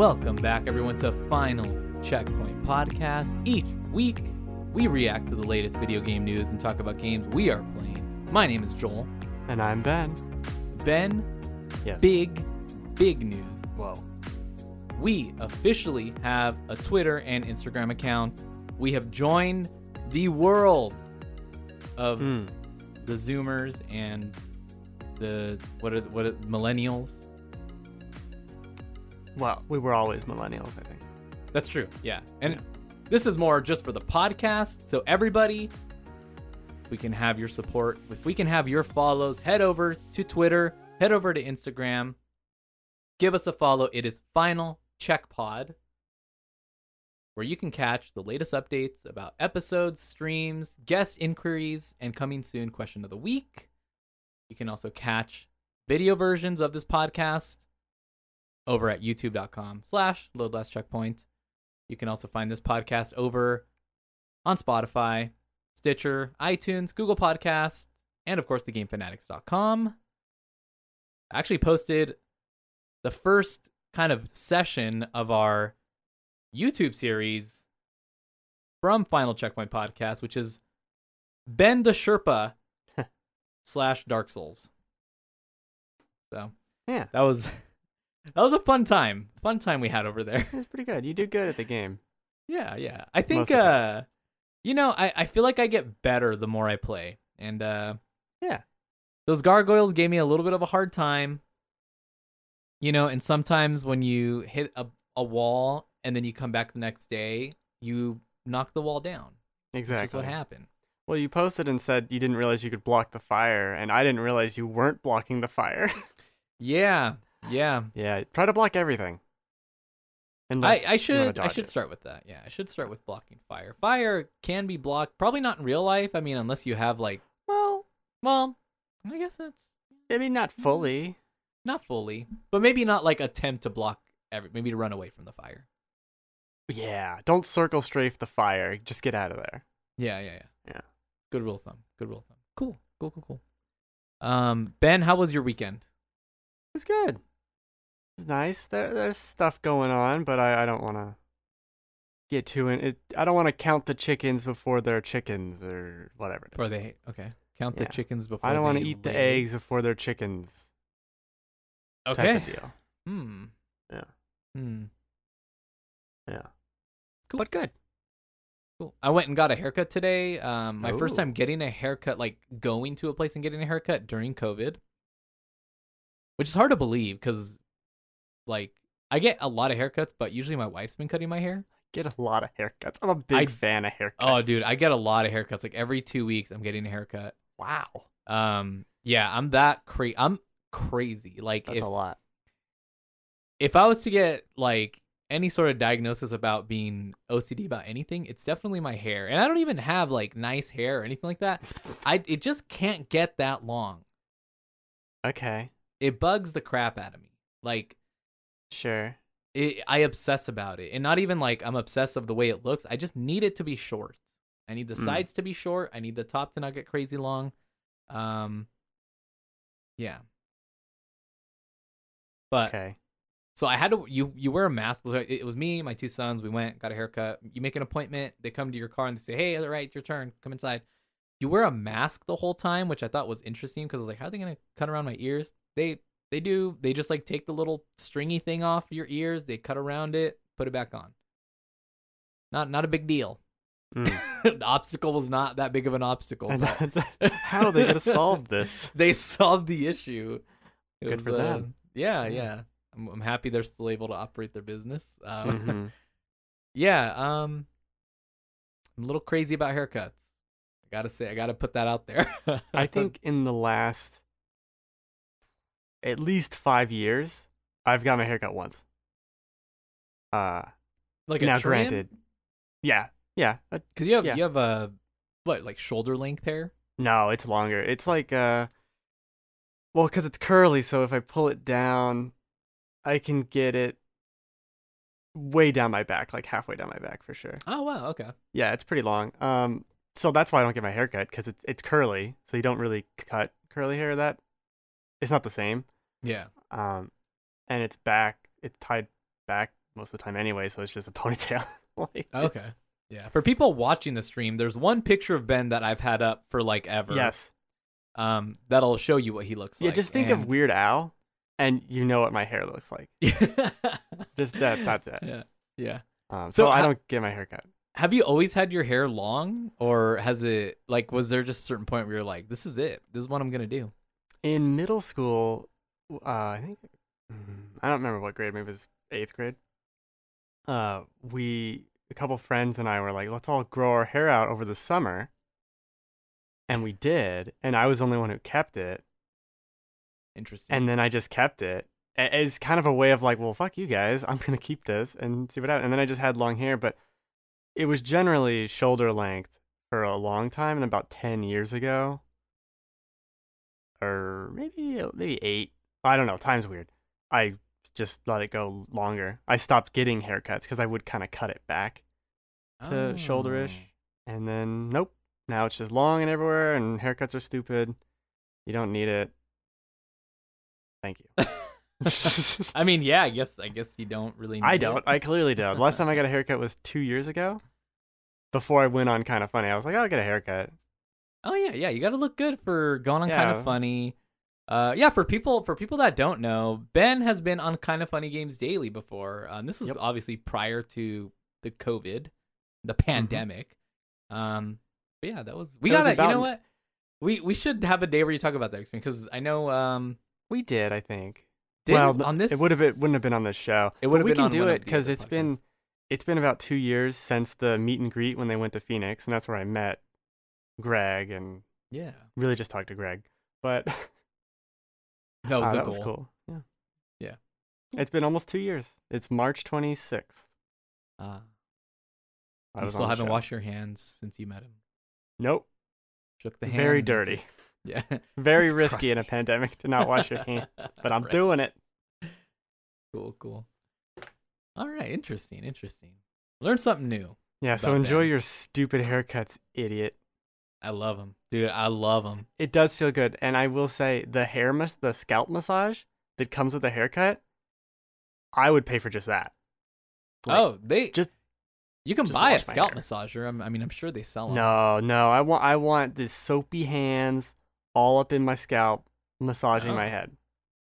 Welcome back, everyone, to Final Checkpoint Podcast. Each week, we react to the latest video game news and talk about games we are playing. My name is Joel. And I'm Ben. Ben, Yes. big, big news. Whoa. We officially have a Twitter and Instagram account. We have joined the world of Mm. the Zoomers and the what are what are millennials. Well, we were always millennials, I think. That's true. Yeah. And Yeah. this is more just for the podcast. So everybody, we can have your support. If we can have your follows, head over to Twitter, head over to Instagram, give us a follow. It is Final Check Pod, where you can catch the latest updates about episodes, streams, guest inquiries, and coming soon question of the week. You can also catch video versions of this podcast over at youtube.com slash load last checkpoint. You can also find this podcast over on Spotify, Stitcher, iTunes, Google Podcasts, and of course thegamefanatics.com. I actually posted the first kind of session of our YouTube series from Final Checkpoint Podcast, which is Ben the Sherpa slash Dark Souls. So Yeah. that was that was a fun time. Fun time we had over there. It was pretty good. You did good at the game. Yeah, yeah. I think Most of the time. uh you know, I, I feel like I get better the more I play. And uh Yeah. those gargoyles gave me a little bit of a hard time. You know, and sometimes when you hit a, a wall and then you come back the next day, you knock the wall down. That's Exactly. just what happened. Well, you posted and said you didn't realize you could block the fire, and I didn't realize you weren't blocking the fire. Yeah. Yeah. yeah, try to block everything. I, Unless I should I should it. start with that. Yeah, I should start with blocking fire. Fire can be blocked, probably not in real life. I mean, unless you have like, Well, well, I guess that's I mean, not fully. not fully, but maybe not like attempt to block every, maybe to run away from the fire. Yeah, don't circle strafe the fire. Just get out of there. Yeah, yeah, yeah. Yeah. Good rule of thumb. Good rule of thumb. Cool, cool, cool, cool. Um, Ben, how was your weekend? It was good. It was nice. There, there's stuff going on, but I, I don't want to get too in it. I don't want to count the chickens before they're chickens or whatever. Or they okay? Count the chickens before. I don't want to eat the eggs before they're chickens. Okay. Type of deal. Hmm. Yeah. Hmm. Yeah. Cool. But good. Cool. I went and got a haircut today. Um, my first time getting a haircut, like going to a place and getting a haircut during COVID, which is hard to believe because, like, I get a lot of haircuts, but usually my wife's been cutting my hair. Get a lot of haircuts. I'm a big I- fan of haircuts. Oh, dude, I get a lot of haircuts. Like every two weeks, I'm getting a haircut. Wow. Um, yeah, I'm that crazy. I'm crazy. Like That's if a lot. if I was to get like any sort of diagnosis about being OCD about anything, it's definitely my hair. And I don't even have like nice hair or anything like that. I it just can't get that long. Okay. It bugs the crap out of me. Like Sure. it, I obsess about it, and not even like I'm obsessed of the way it looks. I just need it to be short. I need the Mm. sides to be short. I need the top to not get crazy long. Um, yeah. But Okay. so I had to. You you wear a mask. It was me, my two sons. We went, got a haircut. You make an appointment. They come to your car and they say, "Hey, all right, it's your turn. Come inside." You wear a mask the whole time, which I thought was interesting because I was like, "How are they gonna cut around my ears?" They they do. They just like take the little stringy thing off your ears. They cut around it, put it back on. Not not a big deal. Mm. the obstacle was not that big of an obstacle. How are they gonna solve this? they solved the issue. It Good was, for uh, them. Yeah, Yeah. yeah. I'm, I'm happy they're still able to operate their business. Um, Mhm. Yeah. Um, I'm a little crazy about haircuts. I gotta say, I gotta put that out there. I think in the last at least five years, I've got my haircut once. Uh, like now a trim? granted, yeah, yeah. uh, because you have yeah. you have a what like shoulder length hair. no, it's longer. It's like uh, well, because it's curly, so if I pull it down, I can get it way down my back, like halfway down my back for sure. Oh wow, okay. Yeah, it's pretty long. Um, so that's why I don't get my hair cut because it's it's curly, so you don't really cut curly hair. That it's not the same. Yeah. Um, and it's back. It's tied back most of the time anyway, so it's just a ponytail. like, Okay. Yeah. For people watching the stream, there's one picture of Ben that I've had up for like ever. Yes. Um, that'll show you what he looks Yeah, like. Yeah, just think of Weird Al, and you know what my hair looks like. Just that. That's it. yeah. Yeah. Um, So so, I ho- don't get my hair cut. Have you always had your hair long, or has it like was there just a certain point where you're like, this is it, this is what I'm gonna do? In middle school, uh, I think mm, I don't remember what grade. Maybe it was eighth grade. Uh, we a couple friends and I were like, let's all grow our hair out over the summer, and we did. And I was the only one who kept it. Interesting. and then I just kept it. A- It's kind of a way of like, well, fuck you guys, I'm gonna keep this and see what happens. And then I just had long hair, but it was generally shoulder length for a long time. And about ten years ago, or maybe uh, maybe eight, I don't know. Time's weird. I just let it go longer. I stopped getting haircuts because I would kind of cut it back to shoulderish, Oh. and then nope. Now it's just long and everywhere, and haircuts are stupid. You don't need it. Thank you. I mean, yeah, I guess I guess you don't really. Need I don't. it. I clearly don't. Last time I got a haircut was two years ago. Before I went on Kinda Funny, I was like, "Oh, I'll get a haircut. Oh yeah, yeah. You got to look good for going on Kinda Funny. Uh, yeah, for people for people that don't know, Ben has been on Kinda Funny Games Daily before. Um, this was Yep. obviously prior to the COVID, the Mm-hmm. pandemic. Um, but yeah, that was we gotta. You know what? We we should have a day where you talk about that because I know um We did, I think. did well, it on this it would have it wouldn't have been on this show. It would have we can do it because it's been it's been about two years since the meet and greet when they went to Phoenix, and that's where I met Greg and yeah really just talked to Greg. But that was uh, that goal. was cool. Yeah. Yeah. It's been almost two years. It's March twenty sixth. Uh, I you still haven't show. washed your hands since you met him. Nope. Shook the hand. Very dirty. Yeah. Very It's risky in a pandemic to not wash your hands, but I'm Right. doing it. Cool, cool. All right, interesting, interesting. Learn something new. Yeah, so enjoy your stupid haircuts, idiot. I love them, dude. I love them. It does feel good, and I will say the hair mas- the scalp massage that comes with a haircut, I would pay for just that. Like, oh, they just- you can just buy a scalp massager. I'm, I mean, I'm sure they sell them. no, no, I want I want the soapy hands all up in my scalp, massaging Oh. my head.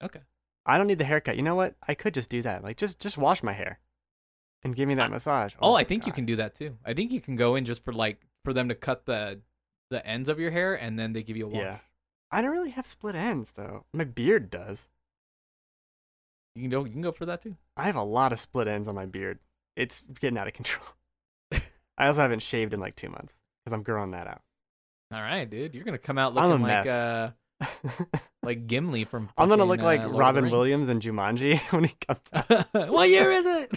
Okay. I don't need the haircut. You know what? I could just do that. Like just just wash my hair, and give me that massage. Oh, oh, I my think you can do that too. I think you can go in just for like for them to cut the the ends of your hair and then they give you a wash. Yeah. I don't really have split ends though. My beard does. You can go. You can go for that too. I have a lot of split ends on my beard. It's getting out of control. I also haven't shaved in like two months because I'm growing that out. All right, dude. You're gonna come out looking like uh like Gimli from. I'm gonna fucking, look like uh, Lord Robin Williams and Jumanji when he comes out. what year is it?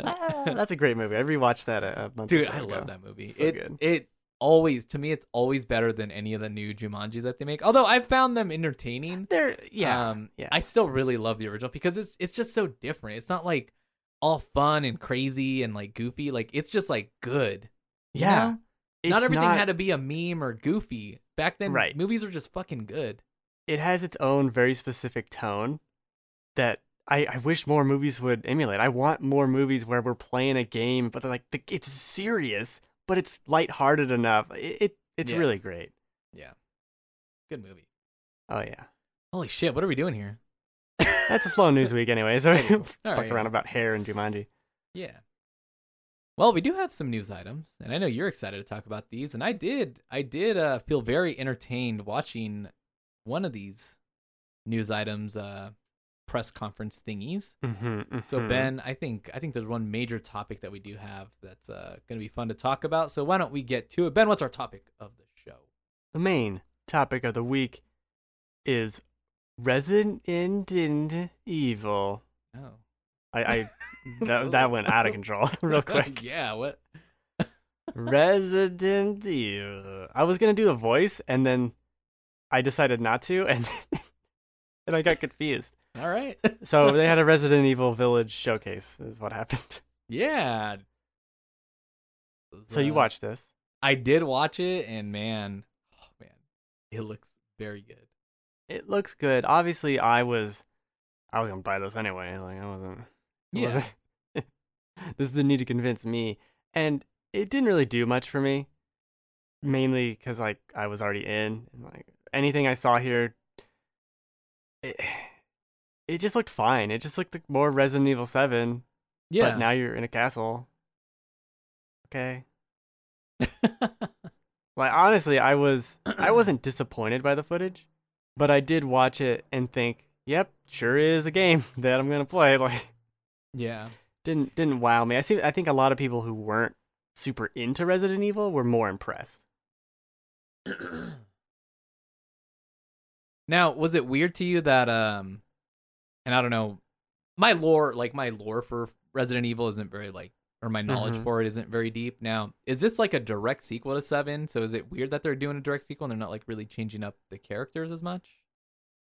Ah, That's a great movie. I rewatched that a, month. Dude, I ago. love that movie. So it good. it always to me it's always better than any of the new Jumanjis that they make. Although I've found them entertaining. There, yeah, Um, yeah. I still really love the original because it's it's just so different. It's not like all fun and crazy and like goofy. Like it's just like good. you yeah. know? not everything had to be a meme or goofy. Back then, Right. movies were just fucking good. It has its own very specific tone that I, I wish more movies would emulate. I want more movies where we're playing a game, but like the, it's serious, but it's lighthearted enough. It, it it's Yeah. really great. Yeah, good movie. Oh yeah. Holy shit! What are we doing here? That's a slow news week anyway, so Cool. fuck right, around yeah. about hair and Jumanji. Yeah. Well, we do have some news items, and I know you're excited to talk about these. And I did, I did uh, feel very entertained watching one of these news items uh, press conference thingies. Mm-hmm, So Ben, I think I think there's one major topic that we do have that's uh, going to be fun to talk about. So why don't we get to it? Ben, what's our topic of the show? the main topic of the week is Resident Evil. Oh, I, I that that went out of control real quick. yeah. What? Resident Evil. I was gonna do the voice, and then I decided not to, and and I got confused. All right. So they had a Resident Evil Village showcase. Is what happened. yeah. So you watched this? I did watch it, and man, oh man, it looks very good. It looks good. Obviously, I was I was gonna buy this anyway. Like I wasn't. Yeah. wasn't- this is the need to convince me, and it didn't really do much for me. Mainly because like I was already in, and like anything I saw here, it, it just looked fine. It just looked like more Resident Evil Seven, Yeah. but now you're in a castle. Okay. Like honestly, I was I wasn't disappointed by the footage, but I did watch it and think, "Yep, sure is a game that I'm gonna play." Like yeah. didn't didn't wow me. I see. I think a lot of people who weren't super into Resident Evil were more impressed. now, was it weird to you that um and I don't know, my lore, like my lore for Resident Evil isn't very like or my knowledge Mhm. for it isn't very deep. Now, is this like a direct sequel to 7? So is it weird that they're doing a direct sequel and they're not like really changing up the characters as much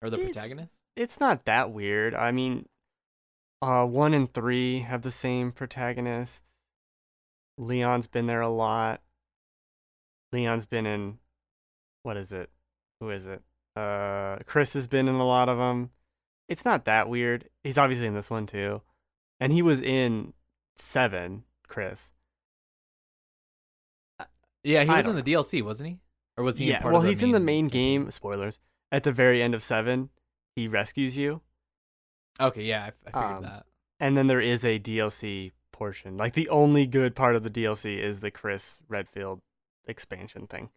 or the It's- protagonists? It's not that weird. I mean, uh, one and three have the same protagonists. Leon's been there a lot. Leon's been in, what is it? Who is it? Uh, Chris has been in a lot of them. It's not that weird. He's obviously in this one too, and he was in seven. Chris. Yeah, he I was in the DLC, wasn't he? Or was he in yeah. part Well, he's in the main game. Spoilers. At the very end of seven, he rescues you. Okay, yeah, I, I figured Um, that. And then there is a DLC portion. Like the only good part of the DLC is the Chris Redfield expansion thing.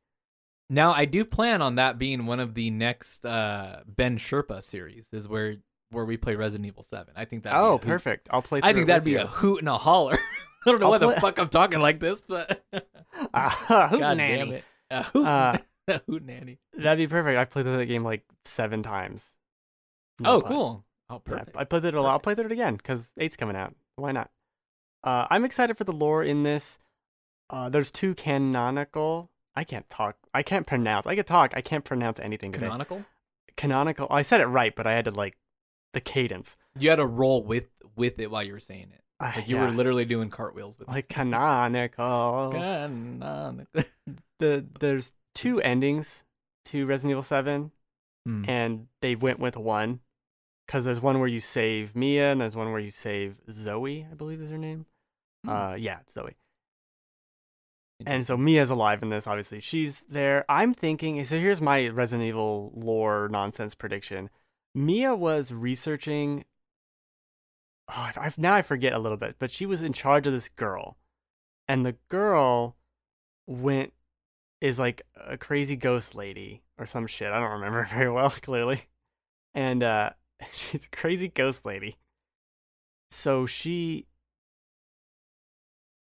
Now, I do plan on that being one of the next uh, Ben Sherpa series, is where where we play Resident Evil Seven. I think that. oh, perfect. I'll play. I think that'd be you. a hoot and a holler. I don't know I'll why the fuck I'm talking like this, but Ah, God damn it, a hoot, Uh, hoot nanny. That'd be perfect. I've played that game like seven times. No Oh, pun. cool. Oh, Yeah, perfect. I played it a lot. I'll play through it again because eight's coming out. Why not? Uh, I'm excited for the lore in this. Uh, there's two canonical. I can't talk. I can't pronounce. I can talk. I can't pronounce anything today. Canonical. Canonical. I said it right, but I had to like the cadence. You had to roll with with it while you were saying it. Ah, Like you yeah. were literally doing cartwheels with like canonical. it. Canonical. The there's two endings to Resident Evil Seven, Hmm. and they went with one because there's one where you save Mia, and there's one where you save Zoe. I believe is her name. Hmm. Uh, yeah, Zoe. And so Mia's alive in this. Obviously, she's there. I'm thinking. So here's my Resident Evil lore nonsense prediction. Mia was researching. Oh, I- I've, now I forget a little bit, but she was in charge of this girl, and the girl went is like a crazy ghost lady or some shit. I don't remember very well, clearly. And uh, she's a crazy ghost lady. So she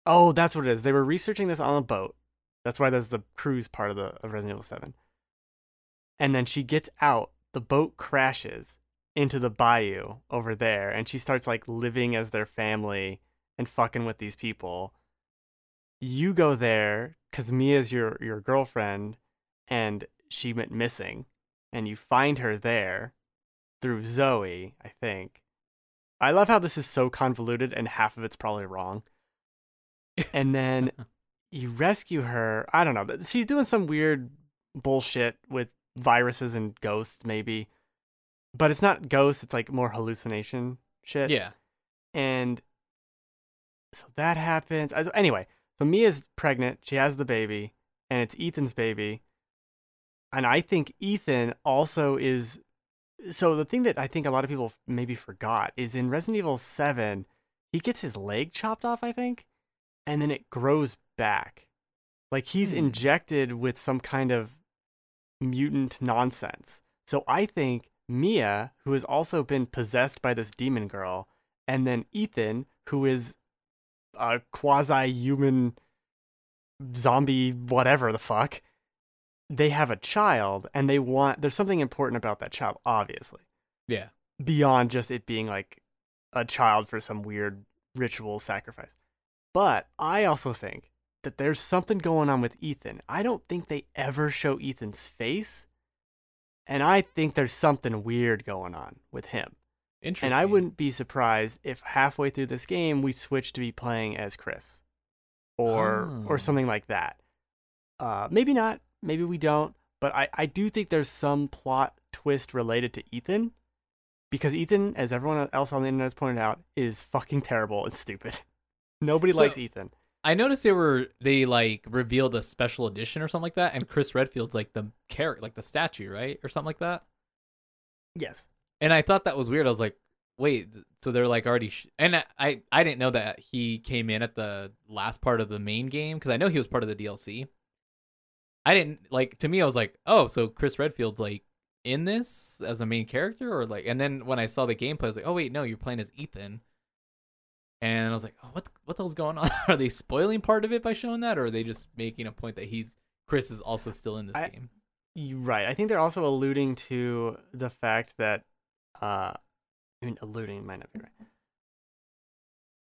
Oh, that's what it is. They were researching this on a boat. That's why there's the cruise part of the of Resident Evil 7. And then she gets out, the boat crashes into the bayou over there, and she starts like living as their family and fucking with these people. You go there because Mia's your your girlfriend, and she went missing, and you find her there through Zoe, I think. I love how this is so convoluted and half of it's probably wrong and then you rescue her. I don't know. but She's doing some weird bullshit with viruses and ghosts, maybe. But it's not ghosts, it's like more hallucination shit. yeah. And so that happens. Anyway, so Mia's pregnant. She has the baby, and it's Ethan's baby. And I think Ethan also is. So the thing that I think a lot of people maybe forgot is in Resident Evil 7, he gets his leg chopped off, I think, and then it grows back. Like he's Hmm. injected with some kind of mutant nonsense. So I think Mia, who has also been possessed by this demon girl, and then Ethan, who is a quasi human zombie, whatever the fuck, they have a child and they want, there's something important about that child, obviously, Yeah. beyond just it being like a child for some weird ritual sacrifice. But I also think that there's something going on with Ethan. I don't think they ever show Ethan's face. And I think there's something weird going on with him. Interesting. And I wouldn't be surprised if halfway through this game we switch to be playing as Chris, or Oh. or something like that. Uh, maybe not. Maybe we don't. But I I do think there's some plot twist related to Ethan because Ethan, as everyone else on the internet has pointed out, is fucking terrible and stupid. Nobody So- likes Ethan. I noticed they were they like revealed a special edition or something like that, and Chris Redfield's like the character, like the statue, right, or something like that. Yes. And I thought that was weird. I was like, wait, so they're like already, sh-. and I, I I didn't know that he came in at the last part of the main game because I know he was part of the DLC. I didn't like to me. I was like, oh, so Chris Redfield's like in this as a main character, or like, and then when I saw the gameplay, I was like, oh wait, no, you're playing as Ethan. And I was like, oh, what what the hell's going on? are they spoiling part of it by showing that, or are they just making a point that he's Chris is also still in this I- game? Right. I think they're also alluding to the fact that uh I mean alluding might not be right.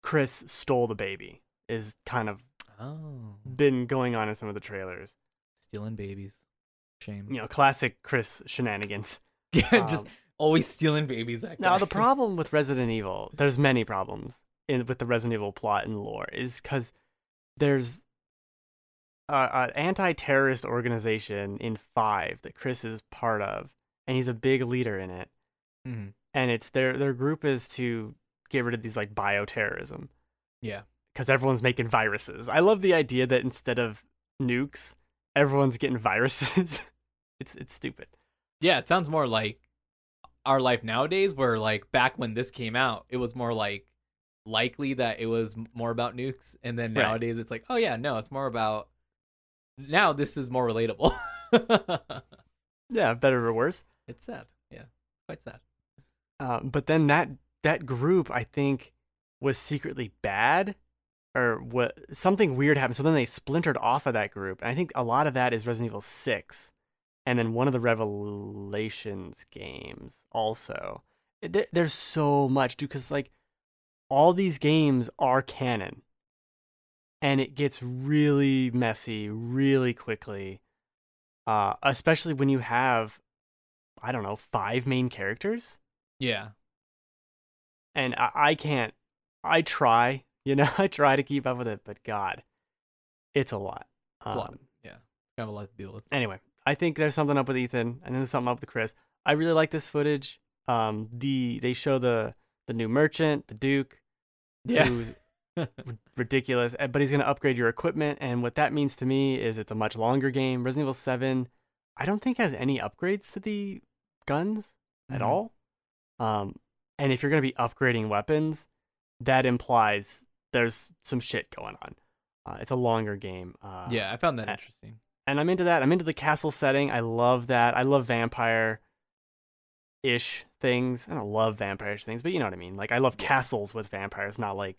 Chris stole the baby is kind of Oh, been going on in some of the trailers. stealing babies, shame. You know, classic Chris shenanigans. Yeah, just Um, always stealing babies. That Now the problem with Resident Evil, there's many problems in with the Resident Evil plot and lore, is because there's a, an anti-terrorist organization in Five that Chris is part of, and he's a big leader in it. Mhm. And it's their their group is to get rid of these like bioterrorism Yeah, because everyone's making viruses. I love the idea that instead of nukes, everyone's getting viruses. it's it's stupid. yeah. It sounds more like our life nowadays, where like back when this came out, it was more like likely that it was more about nukes, and then Right. nowadays it's like, oh yeah, no, it's more about. Now this is more relatable. Yeah, better or worse. it's sad. Yeah, quite sad. Uh, but then that that group, I think, was secretly bad, or what something weird happened. So then they splintered off of that group, and I think a lot of that is Resident Evil Six, and then one of the Revelations games also. There- there's so much, dude, because like all these games are canon, and it gets really messy really quickly. Uh, especially when you have, I don't know, five main characters Yeah, and I, I can't i try you know i try to keep up with it but god it's a lot it's a lot. Um, Yeah, kind of a lot to deal with. anyway i think there's something up with ethan and then there's something up with chris i really like this footage um the they show the the new merchant the duke Yeah, who's ridiculous uh, but he's going to upgrade your equipment and what that means to me is it's a much longer game. Resident evil 7 i don't think has any upgrades to the guns at Mhm. all. Um and if you're going to be upgrading weapons that implies there's some shit going on. Uh, it's a longer game uh, yeah, I found that uh, interesting. and i'm into that. I'm into the castle setting. I love that. I love vampire ish things i don't love vampire things but you know what i mean like i love castles with vampires not like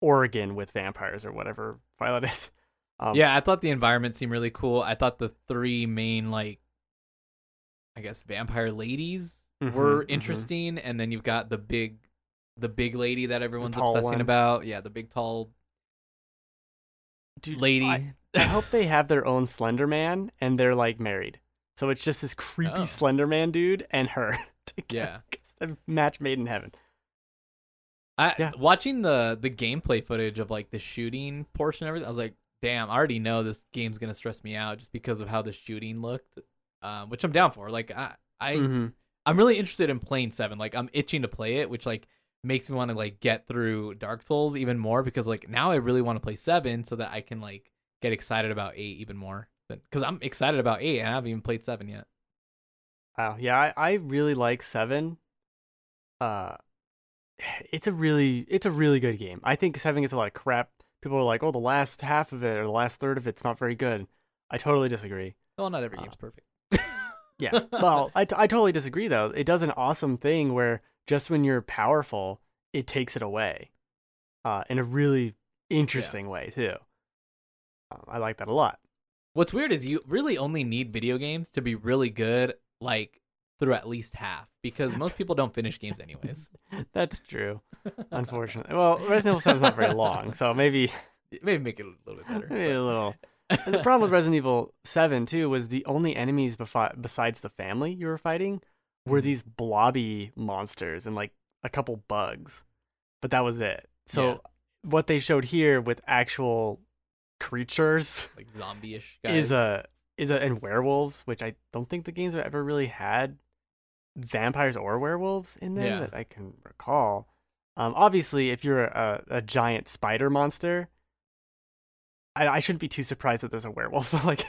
oregon with vampires or whatever it is um, yeah, I thought the environment seemed really cool. I thought the three main like I guess vampire ladies Mhm, were mhm. interesting and then you've got the big the big lady that everyone's obsessing one. about. Yeah, the big tall Dude, lady. I, I hope they have their own slender man and they're like married so it's just this creepy Oh. slender man dude and her yeah. It's a match made in heaven I Yeah. watching the the gameplay footage of like the shooting portion of it, I was like, damn, I already know this game's gonna stress me out just because of how the shooting looked. Um, which I'm down for. Like I I Mhm. I'm really interested in playing seven. Like I'm itching to play it, which like makes me want to like get through Dark Souls even more because like now I really want to play seven so that I can like get excited about eight even more. Because I'm excited about eight and I haven't even played seven yet. Wow. Yeah, I, I really like seven. Uh, it's a really it's a really good game. I think seven gets a lot of crap. People are like, oh, the last half of it or the last third of it's not very good. I totally disagree. Well, not every Uh, game's perfect. Yeah. well, I, t- I totally disagree though. It does an awesome thing where just when you're powerful, it takes it away, uh, in a really interesting way too. Um, I like that a lot. What's weird is you really only need video games to be really good, like through at least half, because most people don't finish games anyways. That's true. Unfortunately, well, Resident Evil Seven is not very long, so maybe Maybe make it a little bit better. maybe a little. And the problem with Resident Evil 7 too was the only enemies befi- besides the family you were fighting were Mhm. these blobby monsters and like a couple bugs. But that was it. So Yeah. what they showed here with actual creatures like zombie-ish guys. is a is a and werewolves, which I don't think the games have ever really had vampires or werewolves in there Yeah. that I can recall. Um, obviously, if you're a, a giant spider monster, I, I shouldn't be too surprised that there's a werewolf. like,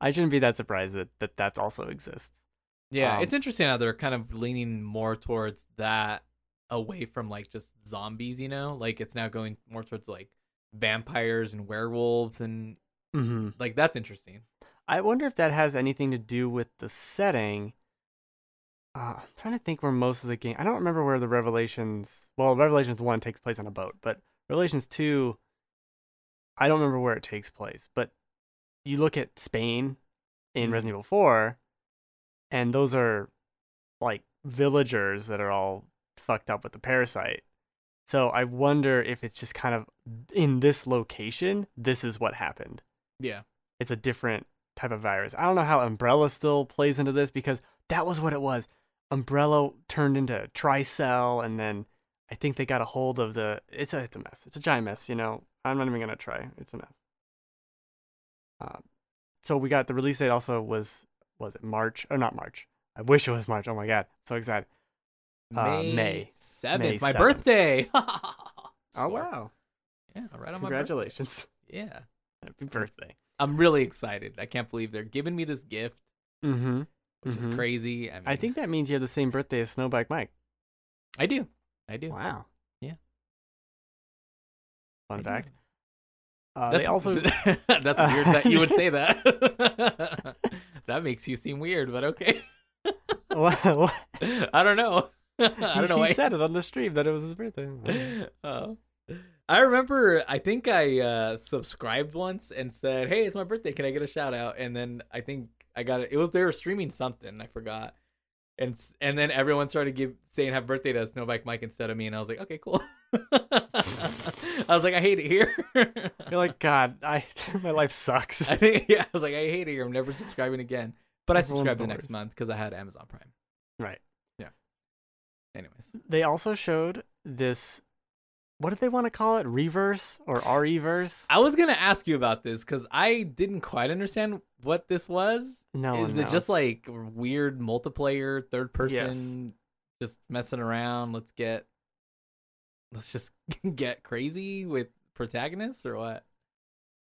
I shouldn't be that surprised that that that's also exists. Yeah, Um, it's interesting how they're kind of leaning more towards that away from like just zombies, you know? Like it's now going more towards like vampires and werewolves and Mm-hmm. like that's interesting. I wonder if that has anything to do with the setting. Uh, I'm trying to think where most of the game. I don't remember where the Revelations. Well, Revelations one takes place on a boat, but Revelations two. I don't remember where it takes place, but you look at Spain in Mhm. Resident Evil four, and those are like villagers that are all fucked up with the parasite. So I wonder if it's just kind of in this location. This is what happened Yeah. it's a different type of virus. I don't know how Umbrella still plays into this because that was what it was. Umbrella turned into Tricell, and then I think they got a hold of the. It's a it's a mess. It's a giant mess. You know, I'm not even gonna try. It's a mess. Um, so we got the release date. Also was was it March or not March? I wish it was March. Oh my god, so excited. Uh, May. 7th, my 7th. birthday. Oh wow! Yeah, right on my. Congratulations! Yeah. Happy birthday. I'm really excited. I can't believe they're giving me this gift, Mm-hmm. which Mhm. is crazy. I, mean, I think that means you have the same birthday as Snowbike Mike. I do. I do. Wow. Yeah. Fun I fact. Uh, That's also that's weird that you would say that. that makes you seem weird, but okay. I don't know. I don't know he why. said it on the stream that it was his birthday. Oh. I remember I think I uh subscribed once and said, "Hey, it's my birthday. Can I get a shout out?" And then I think I got it. It was they were streaming something. I forgot. And and then everyone started give saying happy birthday to Snowbike Mike instead of me, and I was like, okay, cool. I was like, I hate it here. You're like, God, I my life sucks. I think yeah, I was like, I hate it here. I'm never subscribing again. But I Everyone's subscribed the the next month because I had Amazon Prime. right. Yeah. Anyways, They also showed this. What did they want to call it? Reverse or RE-verse? I was gonna ask you about this because I didn't quite understand what this was. No, Is it just like weird multiplayer, third person, just messing around? Let's get, let's just get crazy with protagonists or what?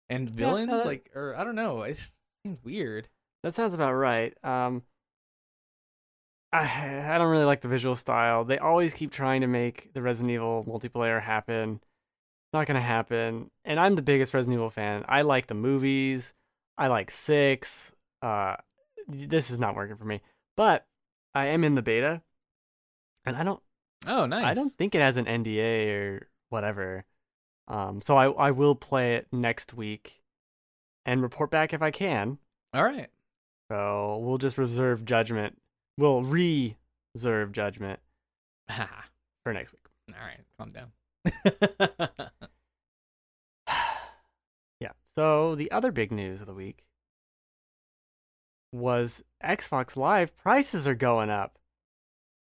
And Yeah, villains, uh, like, or I don't know. It seems weird. that sounds about right. Um, I I don't really like the visual style. They always keep trying to make the Resident Evil multiplayer happen. Not gonna happen. And I'm the biggest Resident Evil fan. I like the movies. I like six. Uh, this is not working for me. But I am in the beta, and I don't Oh, nice. I don't think it has an NDA or whatever. Um, so I I will play it next week, and report back if I can. All right. So we'll just reserve judgment. We'll reserve judgment for next week. All right, Calm down. yeah. So the other big news of the week was Xbox Live prices are going up,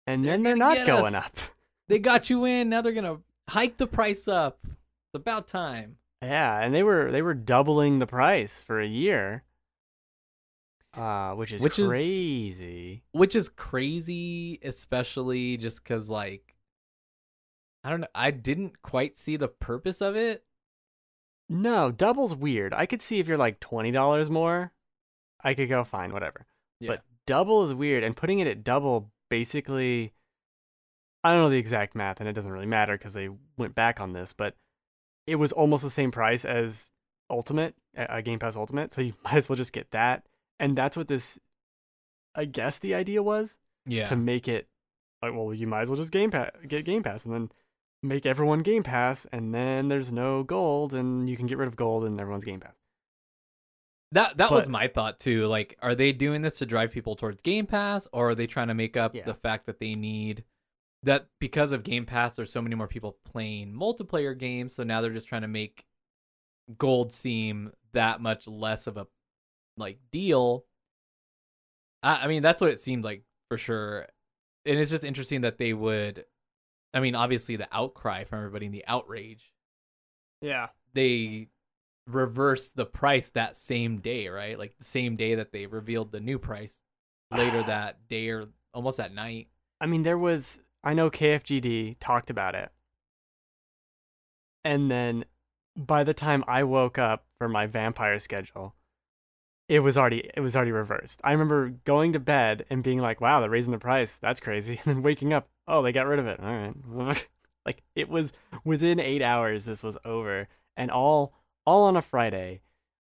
and They're then they're not get us. going up. they got you in. Now they're gonna hike the price up. It's about time. Yeah, and they were they were doubling the price for a year, uh, which is Which is- crazy. which is crazy especially just because like i don't know i didn't quite see the purpose of it No, double's weird. I could see if you're like twenty dollars more, I could go fine, whatever. Yeah. But double is weird, and putting it at double basically, I don't know the exact math, and it doesn't really matter because they went back on this, but it was almost the same price as Ultimate, a Game Pass Ultimate, so you might as well just get that. And that's what this, I guess, the idea was yeah to make it like, well, you might as well just Game Pass, get Game Pass, and then make everyone Game Pass, and then there's no gold, and you can get rid of gold, and everyone's Game Pass. that that was my thought too like are they doing this to drive people towards game pass or are they trying to make up Yeah. the fact that they need that because of game pass there's so many more people playing multiplayer games so now they're just trying to make gold seem that much less of a like deal I, I mean that's what it seemed like for sure and it's just interesting that they would i mean obviously the outcry from everybody and the outrage Yeah. they reversed the price that same day right like the same day that they revealed the new price later that day or almost at night. I mean, there was. I know KFGD talked about it, and then by the time I woke up for my vampire schedule, it was already it was already reversed. I remember going to bed and being like, "Wow, they're raising the price. That's crazy." And then waking up, "Oh, they got rid of it. All right." like it was within 8 hours this was over and all all on a Friday.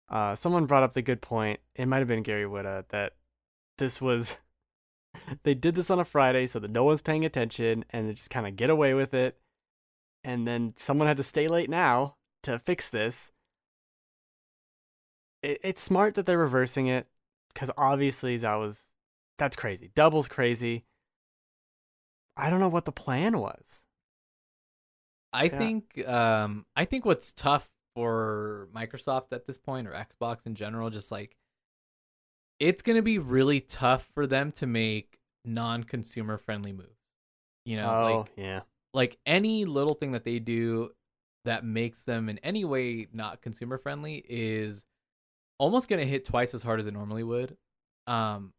Uh someone brought up the good point. It might have been Gary Whitta that this was they did this on a Friday so that no one's paying attention and they just kind of get away with it. And then someone had to stay late now to fix this. It, it's smart that they're reversing it because obviously that was that's crazy. Double's crazy. I don't know what the plan was. I Yeah. think um I think what's tough for Microsoft at this point or Xbox in general just like it's going to be really tough for them to make non-consumer friendly moves. You know, oh like yeah, like any little thing that they do that makes them in any way not consumer friendly is almost to hit twice as hard as it normally would. Um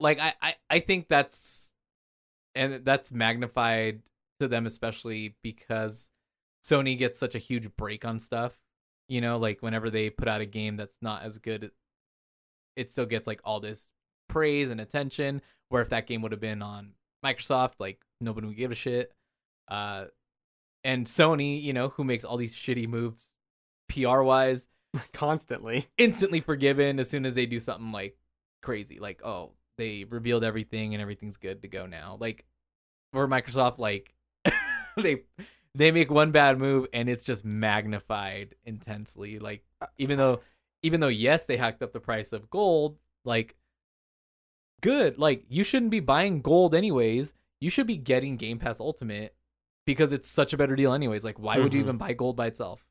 like I, I I think that's and that's magnified to them especially because Sony gets such a huge break on stuff. You know, like whenever they put out a game that's not as good, it still gets like all this praise and attention. Where if that game would have been on Microsoft, like nobody would give a shit. Uh, and Sony, you know, who makes all these shitty moves PR wise, constantly. instantly forgiven as soon as they do something like crazy. Like, oh, they revealed everything and everything's good to go now. Like, or Microsoft, like they they make one bad move and it's just magnified intensely. Like, even though even though yes, they hacked up the price of gold, like good. Like you shouldn't be buying gold anyways. You should be getting Game Pass Ultimate because it's such a better deal anyways. Like why would you Mhm. even buy gold by itself?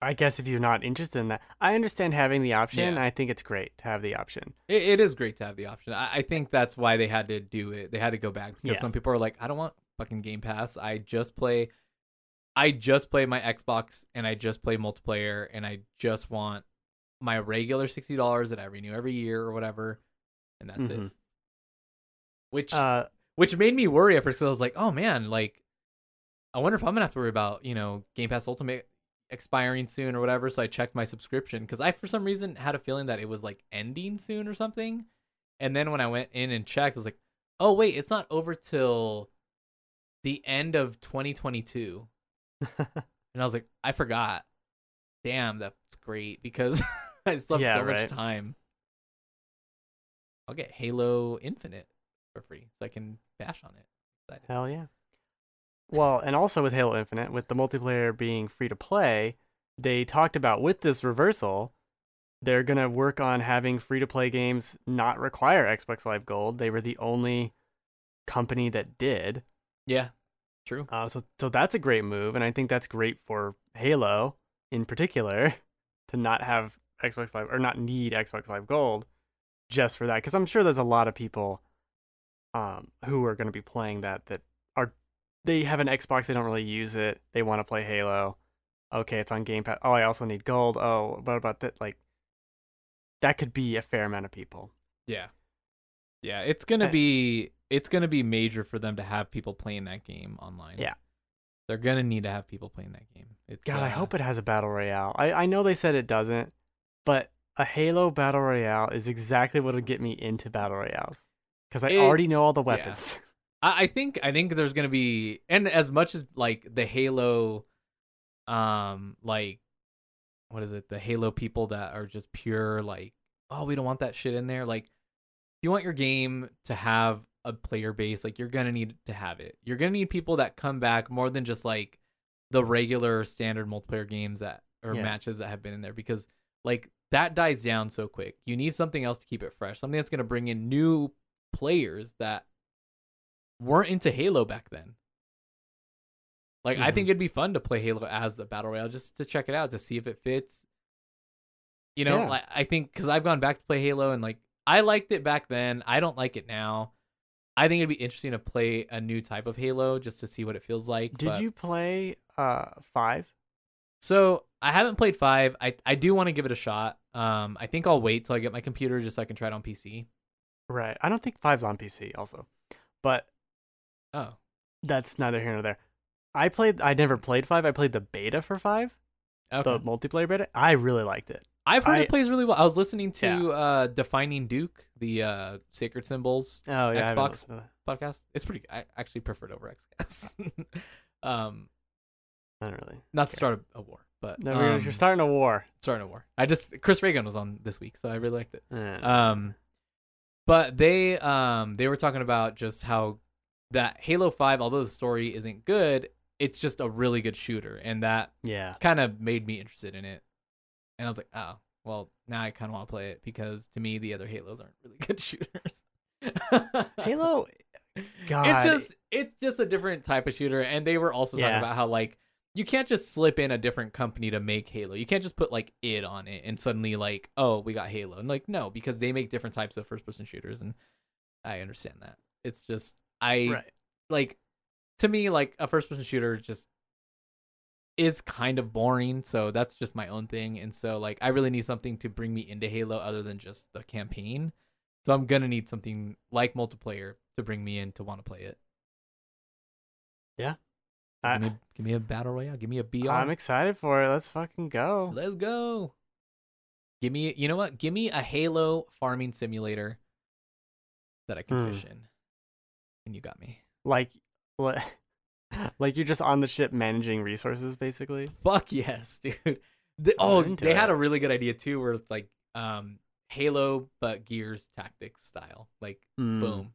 I guess if you're not interested in that, I understand having the option. Yeah. I think it's great to have the option. It, it is great to have the option. I, I think that's why they had to do it. They had to go back because Yeah. some people are like, I don't want fucking Game Pass. I just play, I just play my Xbox and I just play multiplayer and I just want my regular sixty dollars that I renew every year or whatever, and that's it. Mhm. Which Uh, which made me worry at first because I was like, oh man, like I wonder if I'm gonna have to worry about you know Game Pass Ultimate expiring soon or whatever. So I checked my subscription because I for some reason had a feeling that it was like ending soon or something. And then when I went in and checked, I was like, oh wait, it's not over till the end of 2022. And I was like, I forgot. Damn, that's great because I still have Yeah, so right. much time. I'll get Halo Infinite for free so I can bash on it. Hell yeah. Well, and also with Halo Infinite, with the multiplayer being free to play, they talked about with this reversal, they're going to work on having free to play games not require Xbox Live Gold. They were the only company that did. Yeah, true. Uh, so, so that's a great move. And I think that's great for Halo in particular to not have Xbox Live or not need Xbox Live Gold just for that. Because I'm sure there's a lot of people um, who are going to be playing that that they have an Xbox, they don't really use it, they want to play Halo. Okay, it's on Game Pass. Oh, I also need gold. Oh, what about that? Like, that could be a fair amount of people. Yeah, yeah. It's gonna Uh, be it's gonna be major for them to have people playing that game online. Yeah. they're gonna need to have people playing that game. It's, God, I uh, hope it has a battle royale. I I know they said it doesn't, but a Halo battle royale is exactly what'll get me into battle royales because I It- already know all the yeah. I, I think I think there's gonna be and as much as like the Halo, um, like what is it? The Halo people that are just pure like, oh, we don't want that shit in there. Like, if you want your game to have a player base, like you're gonna need to have it. You're gonna need people that come back more than just like the regular standard multiplayer games that or Yeah. matches that have been in there because like that dies down so quick. You need something else to keep it fresh. Something that's gonna bring in new players that weren't into Halo back then. Like I Mhm. think it'd be fun to play Halo as a battle royale just to check it out to see if it fits. You know, Yeah. like I think because I've gone back to play Halo and like I liked it back then. I don't like it now. I think it'd be interesting to play a new type of Halo just to see what it feels like. Did but- you play uh five? So I haven't played five. I I do want to give it a shot. Um, I think I'll wait till I get my computer just so I can try it on PC. Right. I don't think five's on PC also, but Oh, that's neither here nor there. I played. I never played five. I played the beta for five, okay. the multiplayer beta. I really liked it. I've heard I- it plays really well. I was listening to Yeah. uh, Defining Duke, the uh, Sacred Symbols Oh yeah, Xbox? listened to that. podcast. It's pretty. I actually prefer it over Xbox. um, Not really. not to start a, a war, but No, um, you're starting a war. starting a war. I just Chris Ray Gun was on this week, so I really liked it. Yeah. Um, but they um they were talking about just how that Halo Five, although the story isn't good, it's just a really good shooter, and that yeah. kind of made me interested in it. And I was like, oh, well, now I kind of want to play it because to me the other Halos aren't really good shooters. Halo. God. it's just it's just a different type of shooter, and they were also talking Yeah. about how like you can't just slip in a different company to make Halo. You can't just put like it on it and suddenly like oh we got Halo and like no because they make different types of first person shooters, and I understand that. It's just I right. like to me like a first person shooter just is kind of boring so that's just my own thing and so like i really need something to bring me into halo other than just the campaign so i'm gonna need something like multiplayer to bring me in to want to play it Yeah. So I- give, me, give me a battle royale give me a br I'm excited for it. Let's fucking go. let's go give me you know what give me a halo farming simulator that i can Hmm. fish in and you got me Like, what? Like you're just on the ship managing resources, basically. Fuck yes, dude. The, oh, they had a really good idea too, where it's like um Halo but Gears Tactics style. Like Mm. boom,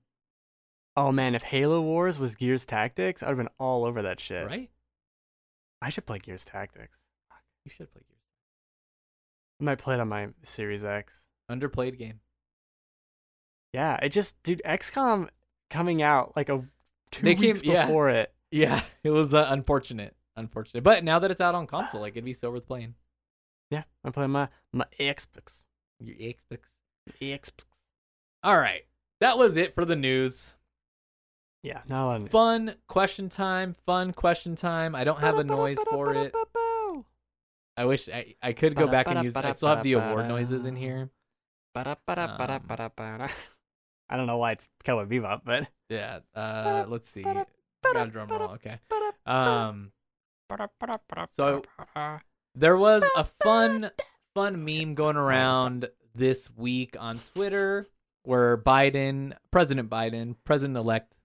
Oh man, if Halo Wars was Gears Tactics, I'd have been all over that shit. right? I should play Gears Tactics. You should play Gears. I might play it on my Series X. Underplayed game. Yeah, it just, dude, XCOM coming out like a two They came- weeks yeah. before it. Yeah, it was uh, unfortunate, unfortunate. But now that it's out on console, like it'd be so worth playing. Yeah, I'm playing my my Xbox. Your Xbox. Xbox. All right, that was it for the news. Yeah, not of news. Fun question time. Fun question time. I don't have a noise for it. I wish I, I could go back and use. I still have the award noises in here. Ba-da-ba-da-ba-da-ba-da. I don't know why it's Cowboy Bebop, but Yeah. Uh, let's see. Got a drum roll. Okay. Um, So- there was a fun, fun meme going around this week on Twitter where Biden, President Biden, President elect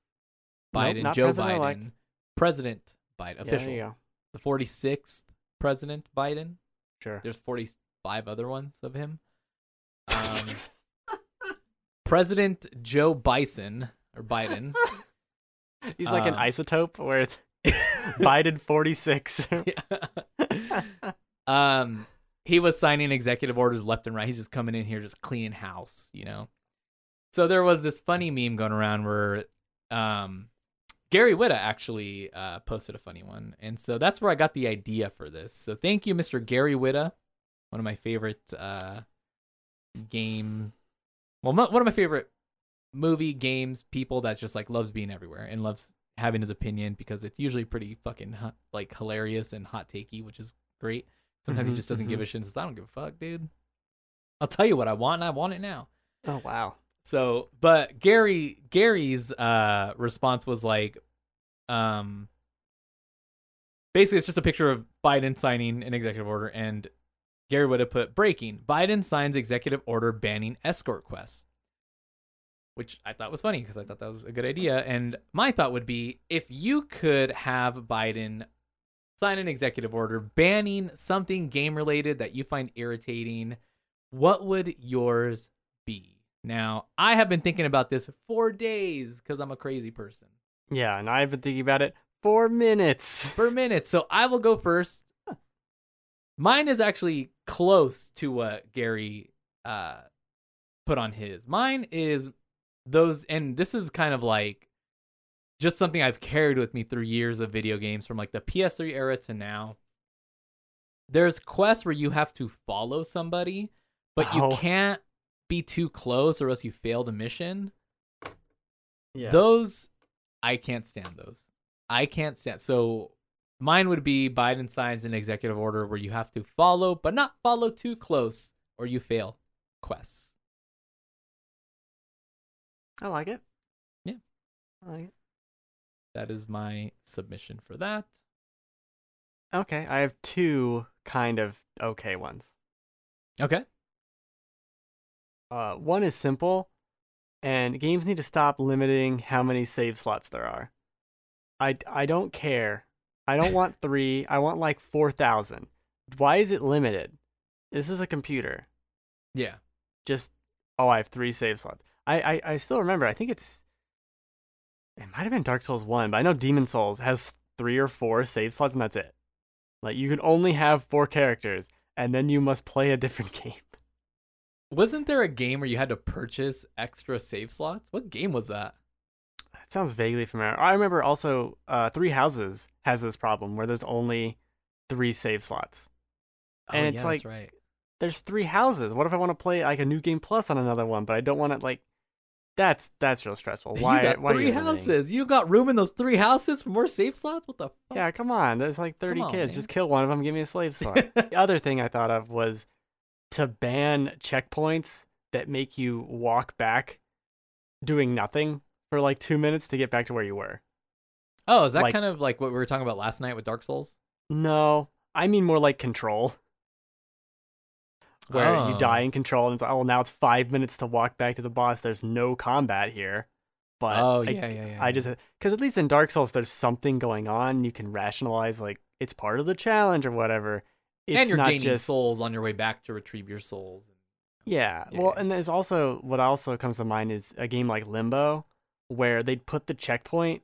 Biden, not Joe President-elect. Biden, President Biden, official, go. the 46th President Biden. Sure. There's 45 other ones of him. Um, President Joe Bison or Biden. He's like an uh, isotope where it's Biden 46. um, he was signing executive orders left and right. He's just coming in here, just cleaning house, you know. So there was this funny meme going around where, um, Gary Whitta actually uh, posted a funny one, and so that's where I got the idea for this. So thank you, Mr. Gary Whitta, one of my favorite uh, game, well, mo- one of my favorite movie games people that just like loves being everywhere and loves having his opinion because it's usually pretty fucking like hilarious and hot takey, which is great. Sometimes he Mhm, just doesn't give mhm. a shit. and says, "I don't give a fuck, dude. I'll tell you what I want, and I want it now." oh, wow. So, but Gary Gary's uh response was like um basically it's just a picture of Biden signing an executive order and Gary would have put breaking Biden signs executive order banning escort quests. Which I thought was funny because I thought that was a good idea and my thought would be if you could have Biden sign an executive order banning something game related that you find irritating, what would yours be? Now, I have been thinking about this for days because I'm a crazy person. Yeah, and I've been thinking about it for minutes. For minutes, so I will go first. Mine is actually close to what Gary uh, put on his. Mine is those, and this is kind of like just something I've carried with me through years of video games from like the PS3 era to now. There's quests where you have to follow somebody, but you Oh. can't be too close or else you fail the mission. Yeah. Those I can't stand those. I can't stand. So mine would be Biden signs an executive order where you have to follow, but not follow too close or you fail quests. I like it. Yeah. I like it. That is my submission for that. Okay, I have two kind of okay ones. Okay. Uh, one is simple, and games need to stop limiting how many save slots there are. I, I don't care. I don't want three. I want like 4,000. Why is it limited? This is a computer. Yeah. Just, oh, I have three save slots. I, I, I still remember, I think it's, it might have been Dark Souls 1, but I know Demon Souls has three or four save slots, and that's it. Like, you can only have four characters, and then you must play a different game. Wasn't there a game where you had to purchase extra save slots? What game was that? That sounds vaguely familiar. I remember also uh, Three Houses has this problem where there's only three save slots. And oh, it's yeah, like- that's right. There's three houses. What if I want to play like a new game plus on another one, but I don't want to like? That's that's real stressful. Why? you got why are three houses. You got room in those three houses for more save slots? What the fuck? Yeah, come on. There's like 30 on, kids. man. Just kill one of them. Give me a slave slot. the other thing I thought of was to ban checkpoints that make you walk back doing nothing for like two minutes to get back to where you were. Oh, is that Like- kind of like what we were talking about last night with Dark Souls? No, I mean more like control. Where you Oh. die in control and it's like, oh, now it's five minutes to walk back to the boss. There's no combat here. But oh, I, yeah, yeah, yeah. I just, because at least in Dark Souls, there's something going on. You can rationalize, like, it's part of the challenge or whatever. It's and you're not gaining just, souls on your way back to retrieve your souls. Yeah. Yeah, Well, and there's also, what also comes to mind is a game like Limbo, where they'd put the checkpoint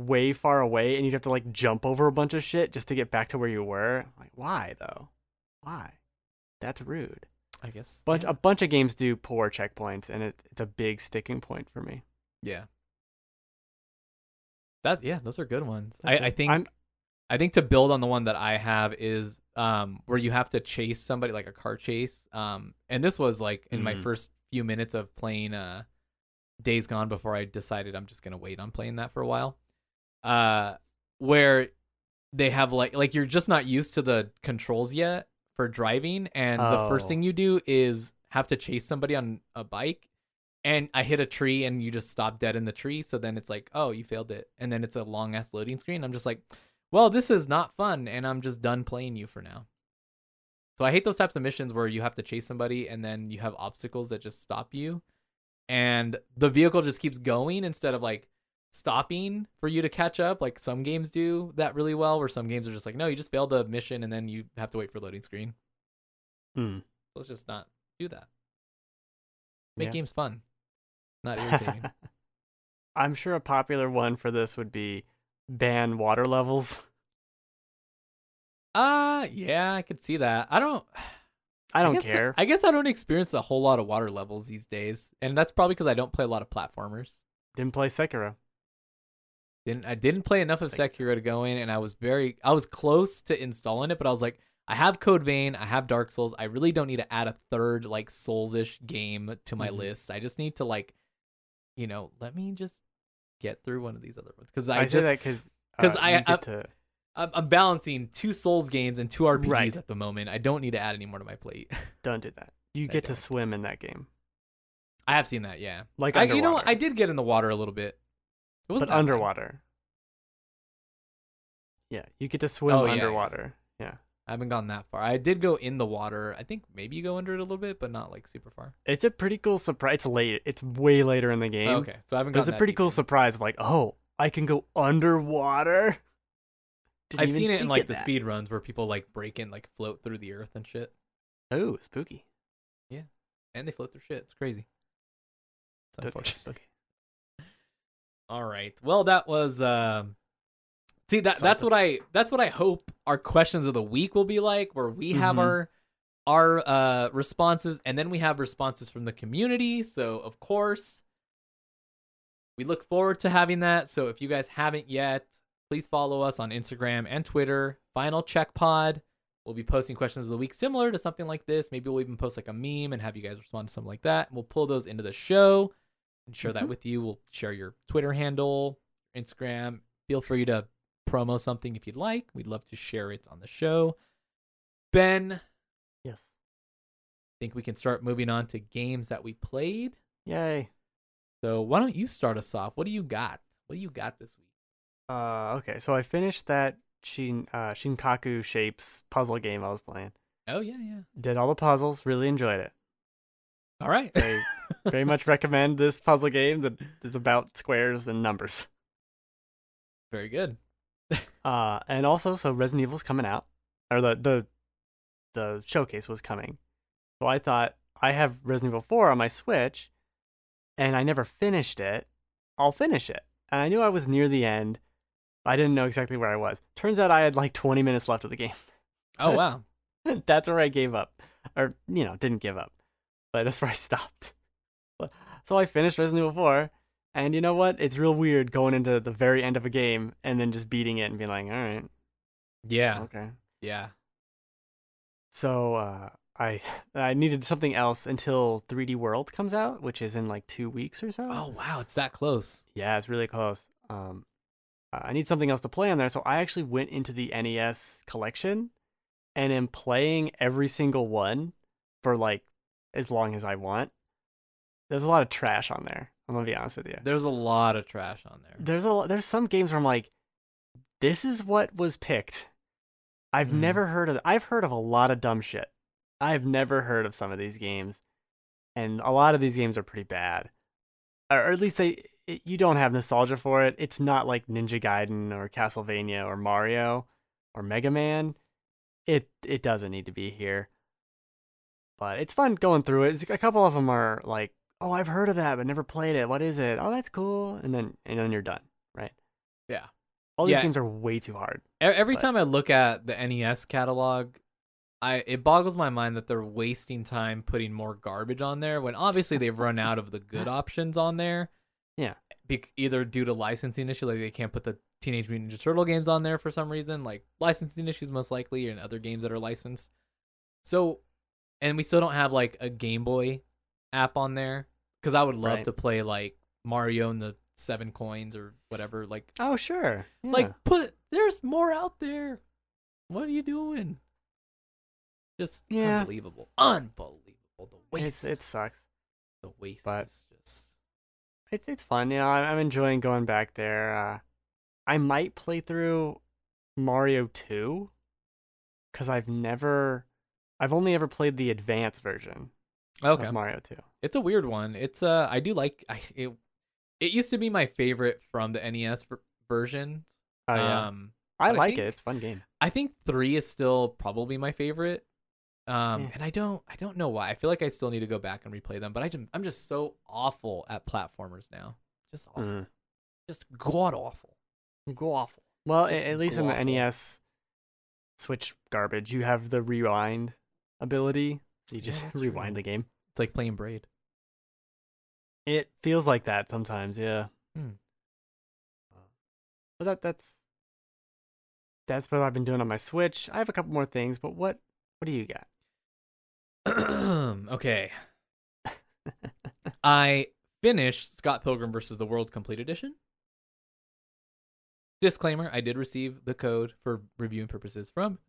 way far away and you'd have to, like, jump over a bunch of shit just to get back to where you were. Like, why, though? Why? That's rude. I guess. bunch yeah. a bunch of games do poor checkpoints and it, it's a big sticking point for me yeah. That's yeah, those are good ones. I, I think I'm- I think to build on the one that I have is um where you have to chase somebody like a car chase. Um and this was like in my Mhm. first few minutes of playing uh Days Gone before I decided I'm just gonna wait on playing that for a while. Uh where they have like like you're just not used to the controls yet for driving and the first Oh. thing you do is have to chase somebody on a bike and I hit a tree and you just stop dead in the tree. So then it's like, oh, you failed it. And then it's a long ass loading screen. I'm just like, well, this is not fun. And I'm just done playing you for now. So I hate those types of missions where you have to chase somebody and then you have obstacles that just stop you. And the vehicle just keeps going instead of like stopping for you to catch up. Like some games do that really well, where some games are just like, no, you just failed the mission and then you have to wait for loading screen. Hmm. Let's just not do that. Make Yeah. games fun, not irritating. i'm sure a popular one for this would be ban water levels Uh yeah, I could see that. I don't i don't guess- care I guess I don't experience a whole lot of water levels these days. And that's probably because I don't play a lot of platformers. didn't play sekiro Didn't I didn't play enough of Sekiro to go in and I was very I was close to installing it, but I was like, I have Code Vein, I have Dark Souls. I really don't need to add a third like Souls-ish game to my Mhm. list. I just need to like you know, let me just get through one of these other ones because i, I, just that because 'cause I- I- to I'm, I'm balancing two Souls games and two RPGs Right. at the moment. I don't need to add any more to my plate. don't do that you I get to swim in that game I have seen that, yeah. like I, you know. I did get in the water a little bit. It wasn't but that bad. underwater yeah you get to swim Oh, yeah, yeah. underwater yeah. I haven't gone that far. I did go in the water. I think maybe you go under it a little bit, but not like super far. it's a pretty cool surprise it's late it's way later in the game Oh, okay, so I haven't. But it's a pretty cool surprise of like, oh, I can go underwater. Didn't I've seen it in like the that. speed runs where people like break in, like float through the earth and shit, Oh, spooky. Yeah, and they float through shit. It's crazy. It's Spooky, unfortunate. spooky. All right. Well, that was. um See that It's that's what I that's what I hope our questions of the week will be like, where we have Mhm. our our uh responses, and then we have responses from the community. So of course, we look forward to having that. So if you guys haven't yet, please follow us on Instagram and Twitter. Final Check Pod. We'll be posting questions of the week similar to something like this. Maybe we'll even post like a meme and have you guys respond to something like that. We'll pull those into the show and share that Mhm. with you. We'll share your Twitter handle, Instagram. Feel free to promo something if you'd like. We'd love to share it on the show. Ben, Yes. I think we can start moving on to games that we played. Yay. So why don't you start us off? What do you got? What do you got this week? Uh, okay, so I finished that Shin uh, Shikaku Shapes puzzle game I was playing. Oh yeah, yeah. Did all the puzzles, really enjoyed it. All right. I very much recommend this puzzle game that is about squares and numbers. Very good. Uh, and also, so Resident Evil's coming out, or the the the showcase was coming. So I thought I have Resident Evil 4 on my Switch, and I never finished it. I'll finish it, and I knew I was near the end. I didn't know exactly where I was. Turns out I had like 20 minutes left of the game. Oh wow. that's where I gave up, or you know, didn't give up, but that's where I stopped. So I finished Resident Evil 4, and you know what? It's real weird going into the very end of a game and then just beating it and being like, all right, Yeah. okay. Yeah. So uh, I I needed something else until 3D World comes out, which is in like two weeks or so. Oh wow, it's that close. yeah, it's really close. Um, uh, I need something else to play on there, so I actually went into the NES collection and am playing every single one for like as long as I want. There's a lot of trash on there. I'm gonna be honest with you. There's a lot of trash on there. There's a there's some games where I'm like, this is what was picked. I've Mm. never heard of. I've heard of a lot of dumb shit. I've never heard of some of these games, and a lot of these games are pretty bad, or, or at least they. It, you don't have nostalgia for it. It's not like Ninja Gaiden or Castlevania or Mario or Mega Man. It it doesn't need to be here, but it's fun going through it. It's, a couple of them are like, oh, I've heard of that, but never played it. What is it? Oh, that's cool, and then and then you're done, right? Yeah. All these Yeah. games are way too hard. Every But- time I look at the NES catalog, I it boggles my mind that they're wasting time putting more garbage on there when obviously they've run out of the good options on there. Yeah. Be- either due to licensing issue, like they can't put the Teenage Mutant Ninja Turtle games on there for some reason, like licensing issues most likely, and other games that are licensed. So, and we still don't have like a Game Boy app on there because I would love Right. to play like Mario and the Seven Coins or whatever. Like, Oh sure, like put there's more out there. What are you doing? Just Yeah. unbelievable. Unbelievable. The it's waste. it sucks. the waste but- is It's it's fun. You know, I'm, I'm enjoying going back there. Uh, I might play through Mario Two because I've never, I've only ever played the advanced version okay. of Mario Two. It's a weird one. It's uh I do like I it it used to be my favorite from the NES ver- versions. Oh yeah, Um I I like think- it. It's a fun game. I think 3 is still probably my favorite. Um Yeah. and I don't I don't know why. I feel like I still need to go back and replay them, but I just, I'm just so awful at platformers now. Just awful. Mm. Just god awful. Go awful. Well, Just at least in the. NES Switch garbage, you have the rewind ability. So you just that's rewind true. the game. It's like playing Braid. It feels like that sometimes, yeah. Hmm. But that that's that's what I've been doing on my Switch. I have a couple more things, but what what do you got? okay. I finished Scott Pilgrim versus the World Complete Edition. Disclaimer: I did receive the code for reviewing purposes from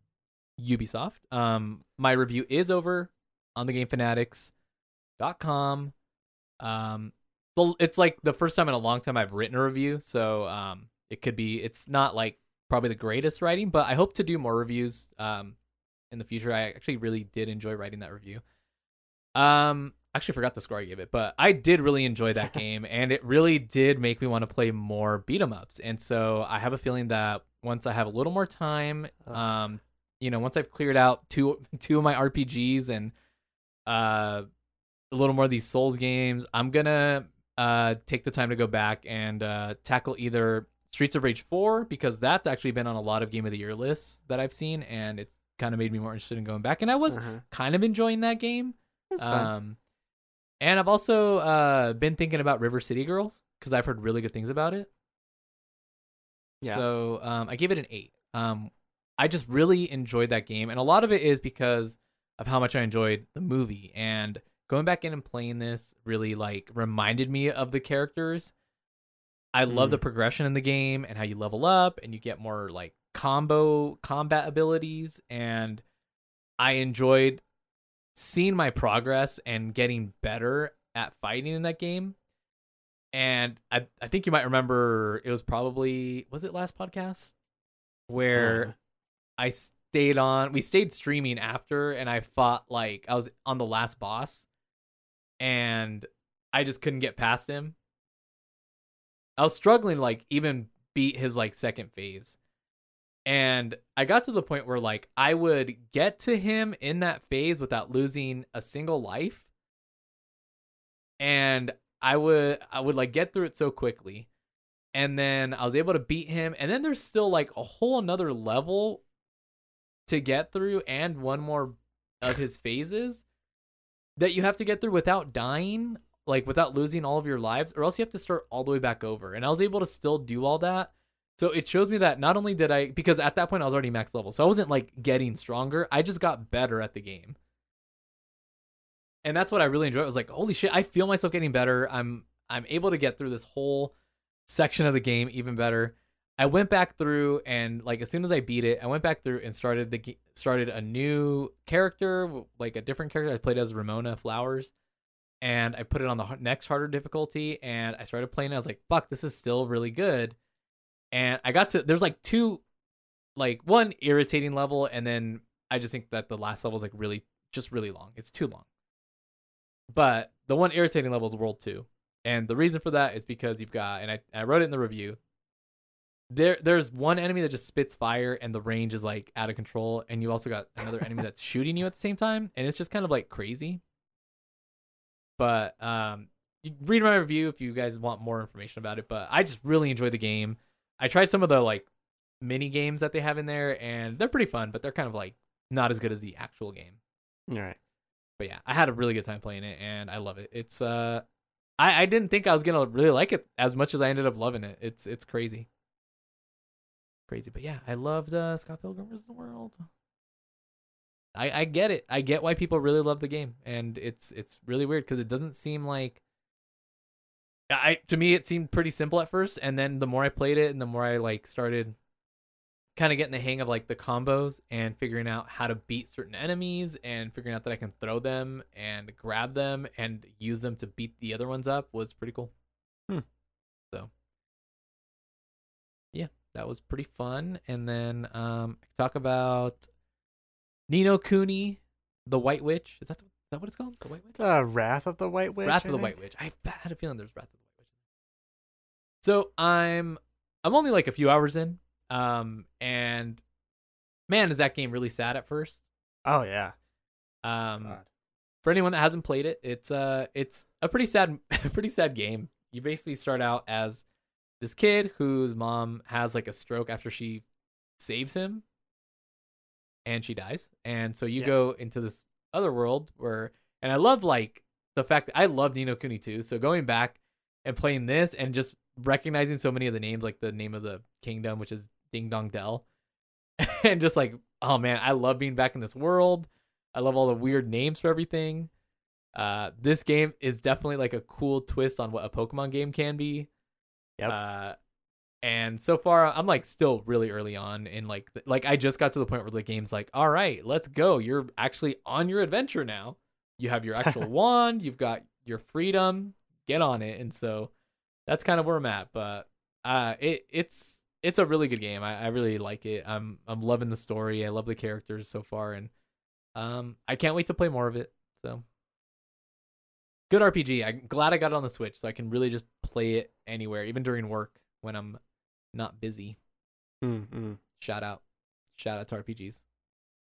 Ubisoft. Um, my review is over on thegamefanatics.com. Um, it's like the first time in a long time I've written a review, so um, it could be. It's not like probably the greatest writing, but I hope to do more reviews um in the future. I actually really did enjoy writing that review. Um, actually forgot the score I gave it, but I did really enjoy that game, and it really did make me want to play more beat 'em ups. And so I have a feeling that once I have a little more time, um, you know, once I've cleared out two two of my RPGs and uh a little more of these Souls games, I'm gonna uh take the time to go back and uh tackle either Streets of Rage 4 because that's actually been on a lot of game of the year lists that I've seen and it's kind of made me more interested in going back and I was Uh-huh. kind of enjoying that game. Um and I've also uh been thinking about River City Girls cuz I've heard really good things about it. Yeah. So, um I gave it an 8. Um I just really enjoyed that game and a lot of it is because of how much I enjoyed the movie and going back in and playing this really like reminded me of the characters. I love Mm. the progression in the game and how you level up and you get more like combo combat abilities and I enjoyed seeing my progress and getting better at fighting in that game. And I I think you might remember it was probably was it last podcast where Uh, I stayed on we stayed streaming after and I fought like I was on the last boss and I just couldn't get past him. I was struggling like even beat his like second phase. And I got to the point where like I would get to him in that phase without losing a single life. And I would I would like get through it so quickly. And then I was able to beat him and then there's still like a whole another level to get through and one more of his phases that you have to get through without dying, like without losing all of your lives, or else you have to start all the way back over. And I was able to still do all that. So it shows me that not only did I, because at that point I was already max level, so I wasn't like getting stronger. I just got better at the game. And that's what I really enjoyed. I was like, holy shit, I feel myself getting better. I'm I'm able to get through this whole section of the game even better. I went back through and like as soon as I beat it, I went back through and started the started a new character, like a different character. I played as Ramona Flowers, and I put it on the next harder difficulty, and I started playing. I was like, "Fuck, this is still really good." And I got to there's like two, like one irritating level, and then I just think that the last level is like really just really long. It's too long. But the one irritating level is World Two, and the reason for that is because you've got, and I, I wrote it in the review there there's one enemy that just spits fire and the range is like out of control and you also got another enemy that's shooting you at the same time and it's just kind of like crazy but um read my review if you guys want more information about it but i just really enjoy the game i tried some of the like mini games that they have in there and they're pretty fun but they're kind of like not as good as the actual game. All right. but yeah i had a really good time playing it and i love it. It's uh i i didn't think i was gonna really like it as much as i ended up loving it. It's it's crazy. Crazy but yeah i loved uh scott pilgrim vs the world. I i get it. I get why people really love the game and it's it's really weird because it doesn't seem like i to me it seemed pretty simple at first and then the more i played it and the more i like started kind of getting the hang of like the combos and figuring out how to beat certain enemies and figuring out that i can throw them and grab them and use them to beat the other ones up was pretty cool. Hmm. so yeah that was pretty fun. And then um talk about Ni no Kuni the white witch. Is that the, that what it's called the white witch Uh, Wrath of the White Witch. Wrath I of the think? White Witch. I had a feeling there's Wrath of the White Witch. So I'm I'm only like a few hours in. Um and man, is that game really sad at first. Oh yeah. Um God. for anyone that hasn't played it, it's uh it's a pretty sad pretty sad game. You basically start out as this kid whose mom has like a stroke after she saves him and she dies. And so you Yeah. go into this other world where and I love like the fact that I love Ni no Kuni too. So going back and playing this and just recognizing so many of the names, like the name of the kingdom, which is Ding Dong Dell, and just like, oh man, I love being back in this world. I love all the weird names for everything. Uh, this game is definitely like a cool twist on what a Pokemon game can be. Yep. Uh, and so far, I'm like still really early on in like like I just got to the point where the game's like, all right, let's go. You're actually on your adventure now. You have your actual wand. You've got your freedom. Get on it. And so that's kind of where I'm at. But uh, it it's it's a really good game. I, I really like it. I'm I'm loving the story. I love the characters so far, and um, I can't wait to play more of it. So good RPG. I'm glad I got it on the Switch, so I can really just play it anywhere, even during work when I'm not busy. Mm, mm. Shout out, shout out to RPGs.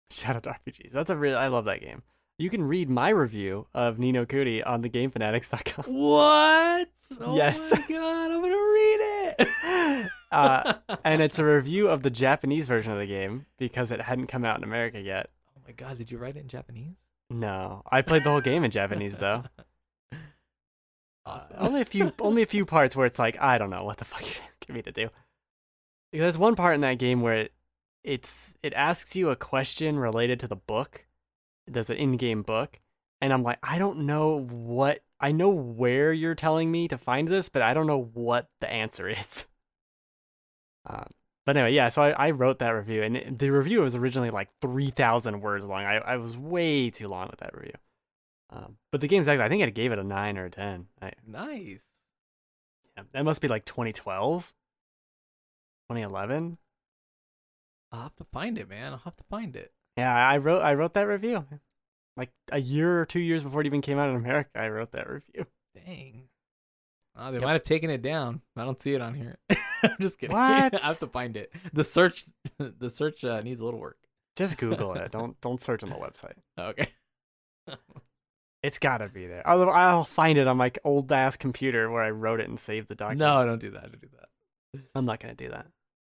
Shout out to RPGs. That's a real. I love that game. You can read my review of Ni no Kuni on thegamefanatics.com. What? Oh Yes. my god, I'm gonna read it. Uh, and it's a review of the Japanese version of the game because it hadn't come out in America yet. oh my god, did you write it in Japanese? No, I played the whole game in Japanese though. Awesome. Uh, only a few, only a few parts where it's like I don't know what the fuck you're asking me to do. There's one part in that game where it, it's it asks you a question related to the book. There's an in-game book, and I'm like, I don't know what. I know where you're telling me to find this, but I don't know what the answer is. Um, but anyway, yeah. So I, I wrote that review, and it- the review was originally like three thousand words long. I, I was way too long with that review. Um, but the game's actually, I think I gave it a nine or a ten. I, Nice. yeah, that must be like 2012, 2011. I'll have to find it, man. I'll have to find it. Yeah, I wrote I wrote that review. Like a year or two years before it even came out in America, I wrote that review. Dang. Oh, they Yep. might have taken it down. I don't see it on here. I'm just kidding. What? I have to find it. The search, the search uh, needs a little work. Just Google it. Don't don't search on the website. Okay. It's gotta be there. Although I'll find it on my old ass computer where I wrote it and saved the document. No, don't do that. Don't do that. I'm not gonna do that.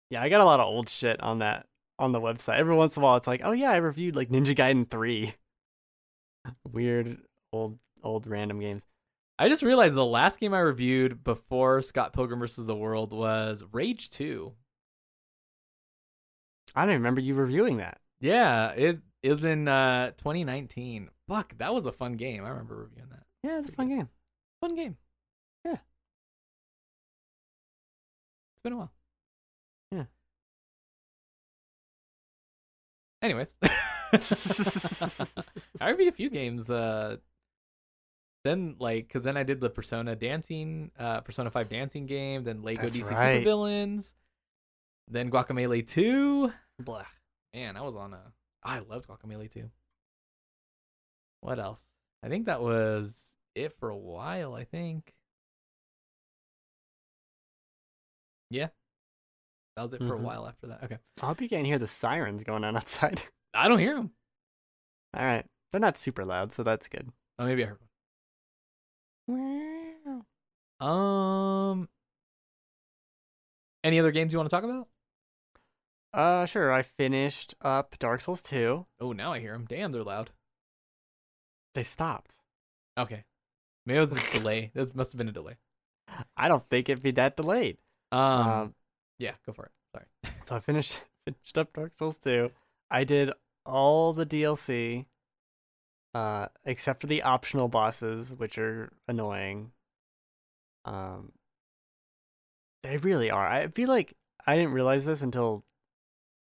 Yeah, I got a lot of old shit on that on the website. Every once in a while, it's like, oh yeah, I reviewed like Ninja Gaiden three. Weird old old random games. I just realized the last game I reviewed before Scott Pilgrim vs. the World was Rage 2. I don't even remember you reviewing that. Yeah, it is in uh, 2019. Fuck, that was a fun game. I remember reviewing that. Yeah, it's a fun game. Fun game. Been a while. Yeah. Anyways. I reviewed a few games. Uh, then like, cause then I did the Persona dancing, uh, Persona Five dancing game. Then Lego That's DC right. Supervillains. Then Guacamelee Two. Blah. Man, I was on a. I loved Guacamelee Two. What else? I think that was it for a while. I think. Yeah. That was it for Mhm. a while after that. Okay. I hope you can't hear the sirens going on outside. I don't hear them. All right, they're not super loud, so that's good. Oh, maybe I heard one. Um. Any other games you want to talk about? Uh, sure. I finished up Dark Souls 2. Oh, now I hear them. Damn, they're loud. They stopped. Okay. Maybe it was a delay. This must have been a delay. I don't think it'd be that delayed. Um. Um, yeah, go for it. Sorry. so I finished finished up Dark Souls 2. I did all the DLC, uh, except for the optional bosses, which are annoying. Um, they really are. I feel like I didn't realize this until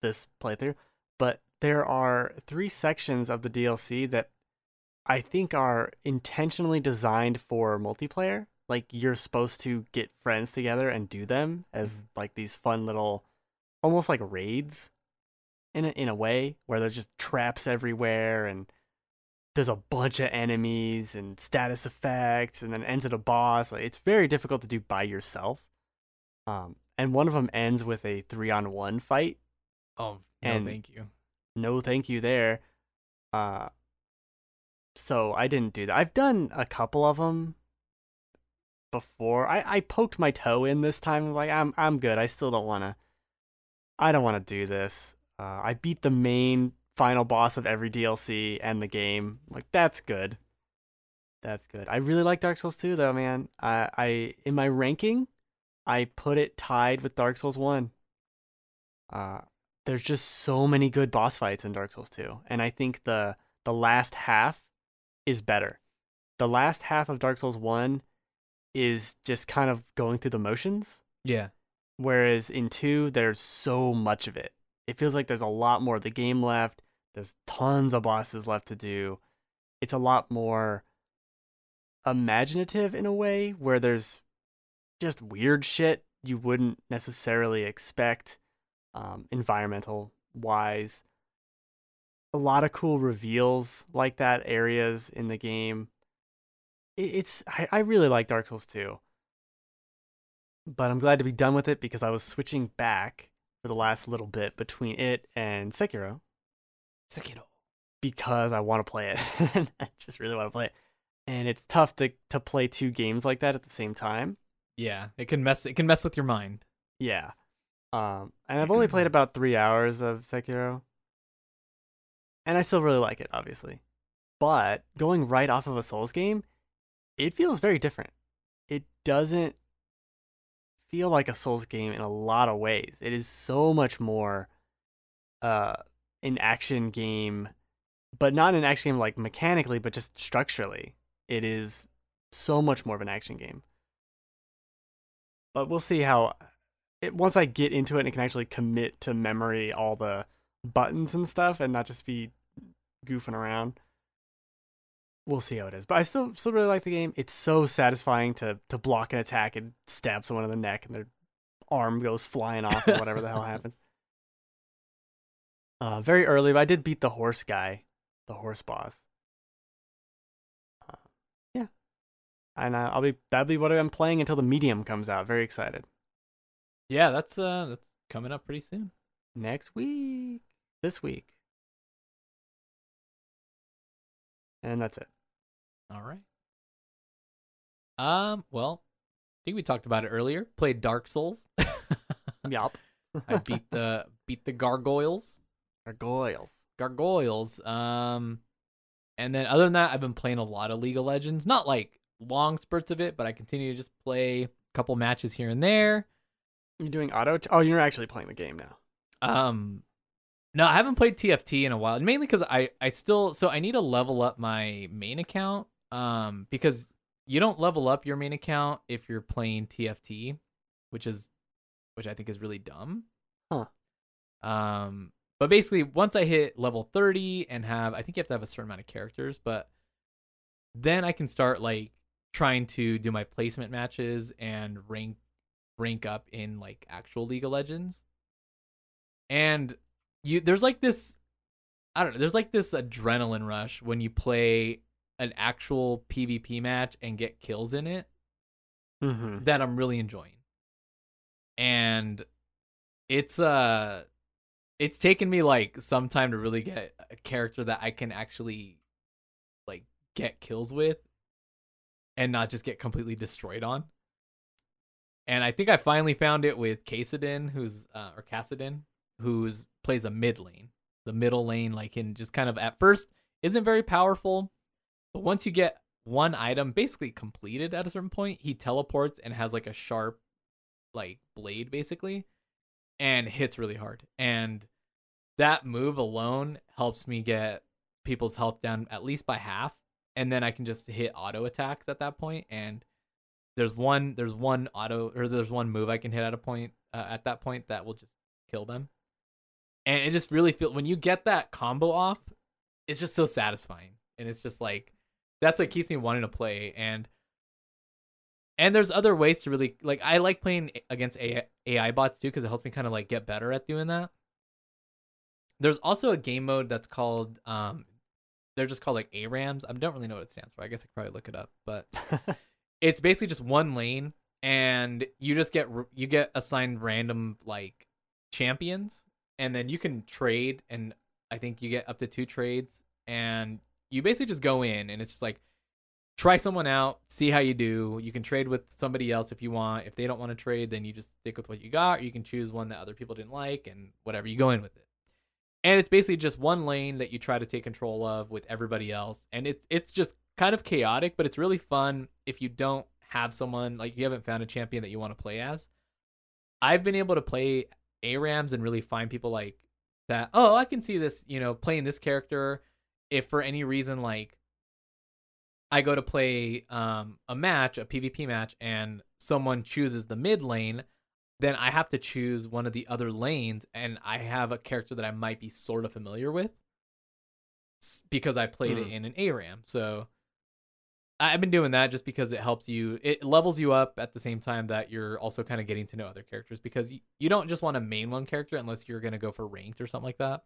this playthrough, but there are three sections of the DLC that I think are intentionally designed for multiplayer. Like you're supposed to get friends together and do them as like these fun little, almost like raids, in a, in a way where there's just traps everywhere and there's a bunch of enemies and status effects and then ends at a boss. Like it's very difficult to do by yourself. Um, and one of them ends with a three on one fight. Oh, no, thank you. No, thank you there. Uh, so I didn't do that. I've done a couple of them before. I, I poked my toe in this time. Like I'm I'm good. I still don't want to. I don't want to do this. Uh, I beat the main final boss of every DLC and the game. Like that's good. That's good. I really like Dark Souls 2 though, man. I I in my ranking, I put it tied with Dark Souls 1. Uh there's just so many good boss fights in Dark Souls 2, and I think the the last half is better. The last half of Dark Souls 1 is just kind of going through the motions, Yeah. whereas in 2 there's so much of it. It feels like there's a lot more of the game left. There's tons of bosses left to do. It's a lot more imaginative in a way where there's just weird shit you wouldn't necessarily expect um, environmental wise. A lot of cool reveals like that areas in the game. It, it's I, I really like Dark Souls 2. But I'm glad to be done with it because I was switching back for the last little bit between it and Sekiro Sekiro. because I want to play it. I just really want to play it. And it's tough to to play two games like that at the same time. Yeah, it can mess. It can mess with your mind. Yeah. Um, and I've only played about three hours of Sekiro, and I still really like it, obviously. But going right off of a Souls game, it feels very different. It doesn't feel like a Souls game in a lot of ways. It is so much more uh, an action game, but not an action game like mechanically, but just structurally. It is so much more of an action game. But we'll see how it, once I get into it and can actually commit to memory all the buttons and stuff and not just be goofing around. We'll see how it is. But I still still really like the game. It's so satisfying to to block an attack and stab someone in the neck and their arm goes flying off or whatever the hell happens. Uh, very early, but I did beat the horse guy, the horse boss. Uh, yeah, and uh, I'll be that'll be what I'm playing until the medium comes out. Very excited. Yeah, that's uh that's coming up pretty soon. Next week, this week, and that's it. All right. Um, well, I think we talked about it earlier. Played Dark Souls. Yup. I beat the beat the gargoyles. Gargoyles. Gargoyles. Um and then other than that, I've been playing a lot of League of Legends. Not like long spurts of it, but I continue to just play a couple matches here and there. You're doing auto? T- oh, you're actually playing the game now. Um no, I haven't played TFT in a while. Mainly cuz I I still so I need to level up my main account um because you don't level up your main account if you're playing TFT, which is which I think is really dumb. Huh. Um but basically once I hit level 30 and have I think you have to have a certain amount of characters, but then I can start like trying to do my placement matches and rank rank up in like actual League of Legends. And you there's like this I don't know, there's like this adrenaline rush when you play an actual PvP match and get kills in it Mm-hmm. that I'm really enjoying. And it's uh it's taken me like some time to really get a character that I can actually like get kills with and not just get completely destroyed on. And I think I finally found it with Kassadin, who's uh, or Kassadin, who's plays a mid lane. The middle lane, like in just kind of at first isn't very powerful, but once you get one item basically completed at a certain point, he teleports and has like a sharp like blade basically and hits really hard. And that move alone helps me get people's health down at least by half and then I can just hit auto attacks at that point and there's one there's one auto or there's one move I can hit at a point uh, at that point that will just kill them. And it just really feels when you get that combo off, it's just so satisfying. And it's just like that's what keeps me wanting to play and and there's other ways to really like I like playing against AI, AI bots too because it helps me kind of like get better at doing that. There's also a game mode that's called um they're just called like ARAMs. I don't really know what it stands for. I guess I could probably look it up, but it's basically just one lane and you just get you get assigned random like champions and then you can trade and I think you get up to two trades and you basically just go in and it's just like try someone out, see how you do. You can trade with somebody else if you want. If they don't want to trade, then you just stick with what you got. Or you can choose one that other people didn't like and whatever. You go in with it. And it's basically just one lane that you try to take control of with everybody else. And it's it's just kind of chaotic, but it's really fun if you don't have someone like you haven't found a champion that you want to play as. I've been able to play ARAMs and really find people like that. Oh, I can see this, you know, playing this character if for any reason like I go to play um, a match, a PvP match, and someone chooses the mid lane, then I have to choose one of the other lanes, and I have a character that I might be sort of familiar with because I played Hmm. it in an ARAM. So I've been doing that just because it helps you. It levels you up at the same time that you're also kind of getting to know other characters because you, you don't just want to main one character unless you're gonna go for ranked or something like that.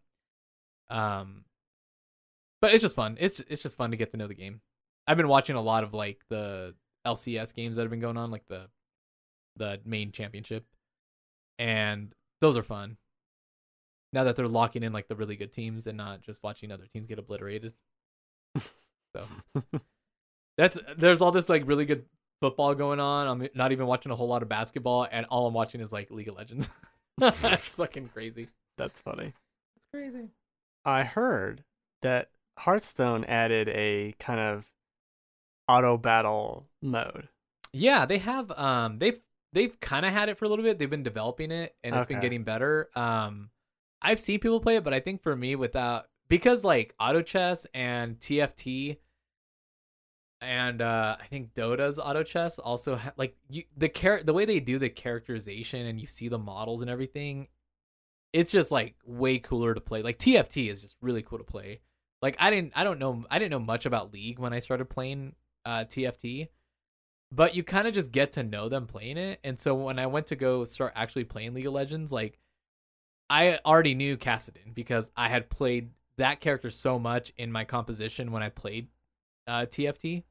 Um, but it's just fun. It's it's just fun to get to know the game. I've been watching a lot of like the LCS games that have been going on, like the the main championship, and those are fun. Now that they're locking in like the really good teams and not just watching other teams get obliterated. so that's there's all this like really good football going on. I'm not even watching a whole lot of basketball, and all I'm watching is like League of Legends. That's fucking crazy. That's funny. It's crazy. I heard that Hearthstone added a kind of auto battle mode. Yeah, they have um they've they've kind of had it for a little bit. They've been developing it and it's been getting better. Um I've seen people play it, but I think for me without because like auto chess and TFT and uh, I think Dota's auto chess also ha- like you the char- the way they do the characterization and you see the models and everything. It's just like way cooler to play. Like TFT is just really cool to play. Like I didn't I don't know I didn't know much about League when I started playing uh, TFT, but you kind of just get to know them playing it. And so when I went to go start actually playing League of Legends, like I already knew Kassadin because I had played that character so much in my composition when I played uh, TFT.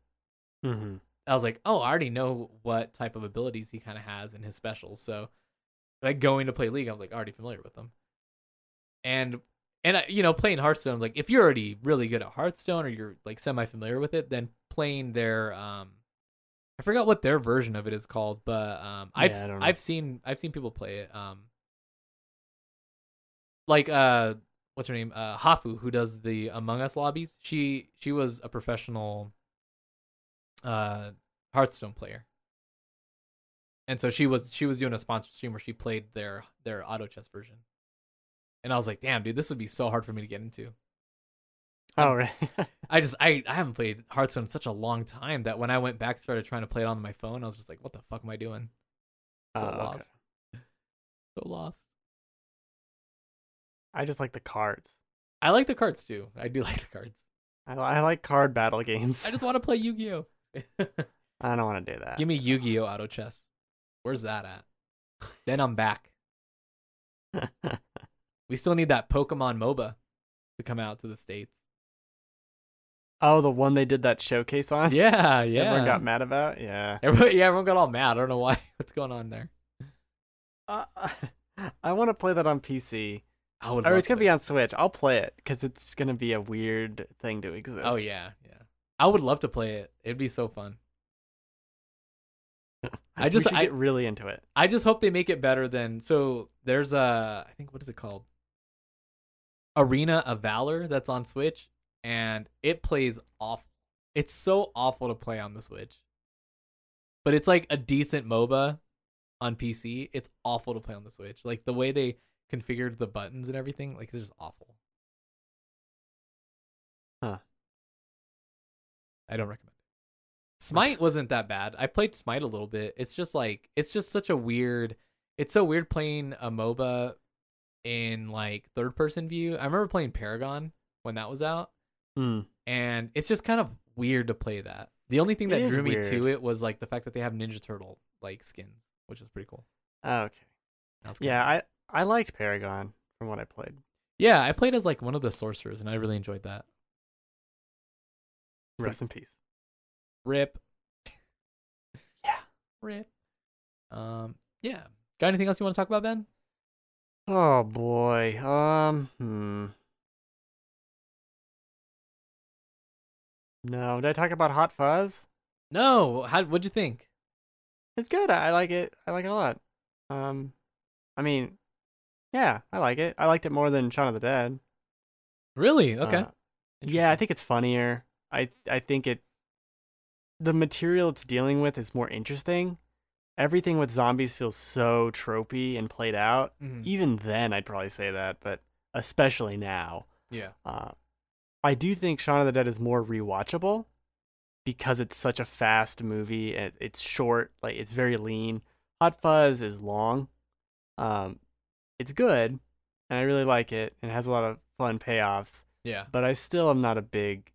Mm-hmm. I was like, oh, I already know what type of abilities he kind of has in his specials. So, like going to play League, I was like already familiar with them. And and I, you know, playing Hearthstone, like if you're already really good at Hearthstone or you're like semi familiar with it, then playing their um, I forgot what their version of it is called, but um, I've Yeah, I've seen I've seen people play it. Um, like uh, what's her name? Uh, Hafu, who does the Among Us lobbies. She she was a professional uh Hearthstone player. And so she was she was doing a sponsored stream where she played their their auto chess version. And I was like, damn, dude, this would be so hard for me to get into. Oh, right. I just I, I haven't played Hearthstone in such a long time that when I went back started trying to play it on my phone, I was just like, what the fuck am I doing? So okay. lost. So lost. I just like the cards. I like the cards too. I do like the cards. I, I like card battle games. I just want to play Yu-Gi-Oh. I don't want to do that. Give me Yu-Gi-Oh auto chess. Where's that at? then I'm back. We still need that Pokemon MOBA to come out to the states. oh, the one they did that showcase on. Yeah, yeah. Everyone got mad about. Yeah. Everybody, yeah, everyone got all mad. I don't know why. What's going on there? Uh, I want to play that on PC. I would. Or love it's gonna to. be on Switch. I'll play it because it's gonna be a weird thing to exist. Oh yeah, yeah. I would love to play it. It'd be so fun. I just- I- get really into it. I just hope they make it better than. So there's a, I think what is it called? Arena of Valor that's on Switch, and it plays awful. It's so awful to play on the Switch. But it's like a decent MOBA on PC. It's awful to play on the Switch. Like the way they configured the buttons and everything, like this is awful. Huh. I don't recommend it. Smite wasn't that bad. I played Smite a little bit. It's just like it's just such a weird it's so weird playing a MOBA in like third person view. I remember playing Paragon when that was out, Hmm. and it's just kind of weird to play that. The only thing It that drew me weird. to it was like the fact that they have Ninja Turtle like skins, which is pretty cool. Okay. Was kinda Yeah, I I liked Paragon from what I played. Yeah, I played as like one of the sorcerers, and I really enjoyed that. Rest in peace. Rip. Yeah. Rip. Um. Yeah. Got anything else you want to talk about, Ben? Oh boy. Um. Hmm. No. Did I talk about Hot Fuzz? No. How? What'd you think? It's good. I I like it. I like it a lot. Um. I mean, yeah, I like it. I liked it more than Shaun of the Dead. Really? Okay. Uh, yeah, I think it's funnier. I I think it the material it's dealing with is more interesting. Everything with zombies feels so tropey and played out. Mhm. Even then, I'd probably say that, but especially now, Yeah. uh, I do think Shaun of the Dead is more rewatchable because it's such a fast movie. And it's short, like it's very lean. Hot Fuzz is long. Um, it's good, and I really like it, and it has a lot of fun payoffs Yeah. but I still am not a big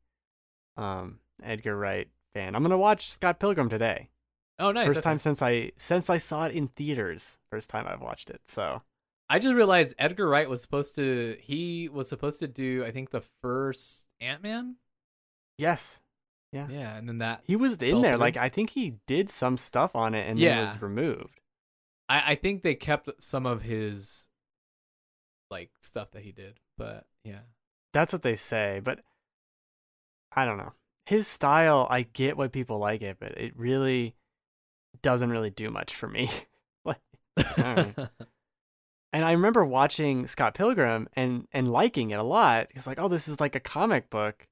um Edgar Wright fan. I'm gonna watch Scott Pilgrim today. Oh, nice. First okay. time since I since I saw it in theaters. First time I've watched it. So I just realized Edgar Wright was supposed to. He was supposed to do. I think the first Ant Man. yes, Yeah, Yeah, and then that. he was in there. through? Like I think he did some stuff on it and then Yeah. was removed. I I think they kept some of his, like stuff that he did, but yeah. That's what they say, but I don't know. His style, I get why people like it, but it really doesn't really do much for me. like. And I remember watching Scott Pilgrim and and liking it a lot. It's like, oh, this is like a comic book.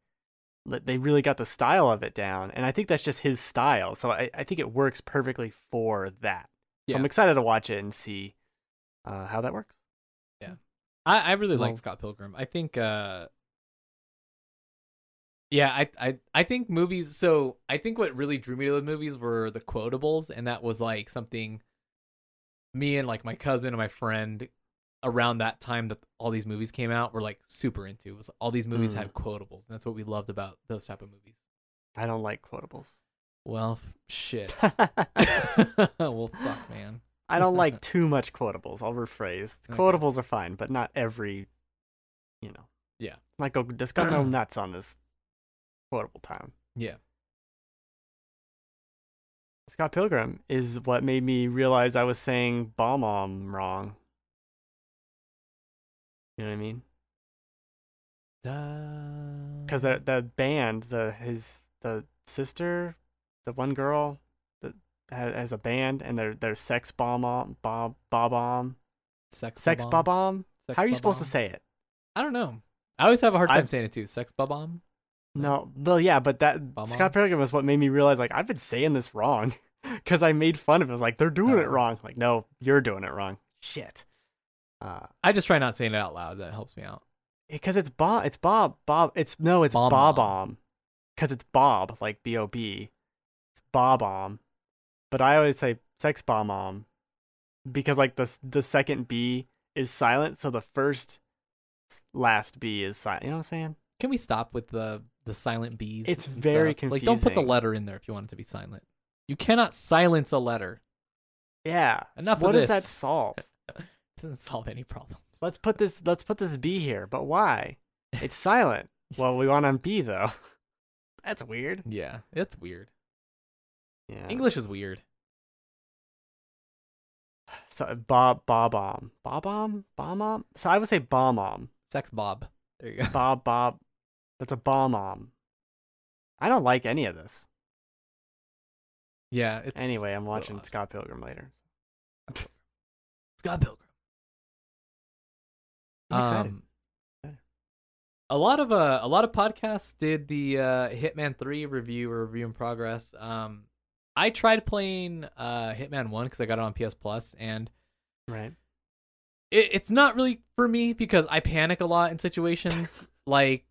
But They really got the style of it down, and I think that's just his style. So I, I think it works perfectly for that. So I'm excited to watch it and see uh, how that works. I I really Well- like Scott Pilgrim. I think uh Yeah, I, I I think movies. So I think what really drew me to the movies were the quotables, and that was like something me and like my cousin and my friend around that time that all these movies came out were like super into. It was all these movies Mm. had quotables, and that's what we loved about those type of movies. I don't like quotables. Well, f- shit. Well, fuck, man. Don't like too much quotables. I'll rephrase. Okay. Quotables are fine, but not every, you know. Yeah. Like oh, go just go no nuts on this quotable time. Yeah. Scott Pilgrim is what made me realize I was saying bomb bomb wrong. You know what I mean? Because the the band, the his the sister, the one girl has a band, and they're they're sex bomb bomb bob bob bomb sex sex bob bomb. How are you supposed to say it? I don't know. I always have a hard time I've- saying it too. Sex bomb. No, well, yeah, but that Scott? Pilgrim was what made me realize like I've been saying this wrong because I made fun of it. I was like, they're doing it Oh. wrong. Like, no, you're doing it wrong. Shit. Uh, I just try not saying it out loud. That helps me out. because it's Bob. It's Bob. Bob. It's no. It's Bob Bomb. Bomb. Because it's Bob, like B O B. It's Bob Bomb. But I always say sex bomb mom because like the the second B is silent, so the first last B is silent. You know what I'm saying? Can we stop with the the silent B's? It's very stuff? Like, don't put the letter in there if you want it to be silent. You cannot silence a letter. Yeah. Enough what does that solve? It doesn't solve any problems. Let's put this. Let's put this B here. But why? It's silent. well, we want on B though. That's weird. Yeah, it's weird. Yeah. English is weird. So Bob Bob Bomb Bob Bomb Bomb Bomb. So I would say Bomb Bomb Sex Bob. There you go. Bob Bob. That's a Bomb Bomb. I don't like any of this. Yeah. It's Anyway, I'm watching. Scott Pilgrim later. Scott Pilgrim. I'm excited. Um, a lot of uh, a lot of podcasts did the uh, Hitman Three review or review in progress. Um, I tried playing uh, Hitman One because I got it on PS Plus, and Right. it, it's not really for me because I panic a lot in situations like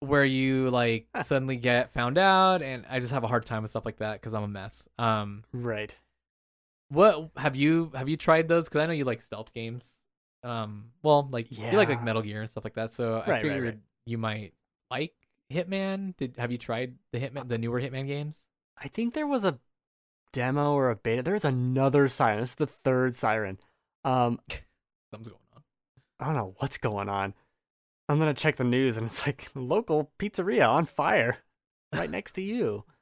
where you like suddenly get found out, and I just have a hard time with stuff like that because I'm a mess. Um, Right. what have you have you tried those? Because I know you like stealth games. Um, well, like you like like Metal Gear and stuff like that. So Right, I right, figured right. you might like Hitman. Did have you tried the Hitman, the newer Hitman games? I think there was a demo or a beta. There was another siren. This is the third siren. Um, Something's going on. I don't know what's going on. I'm gonna check the news and it's like local pizzeria on fire, right next to you.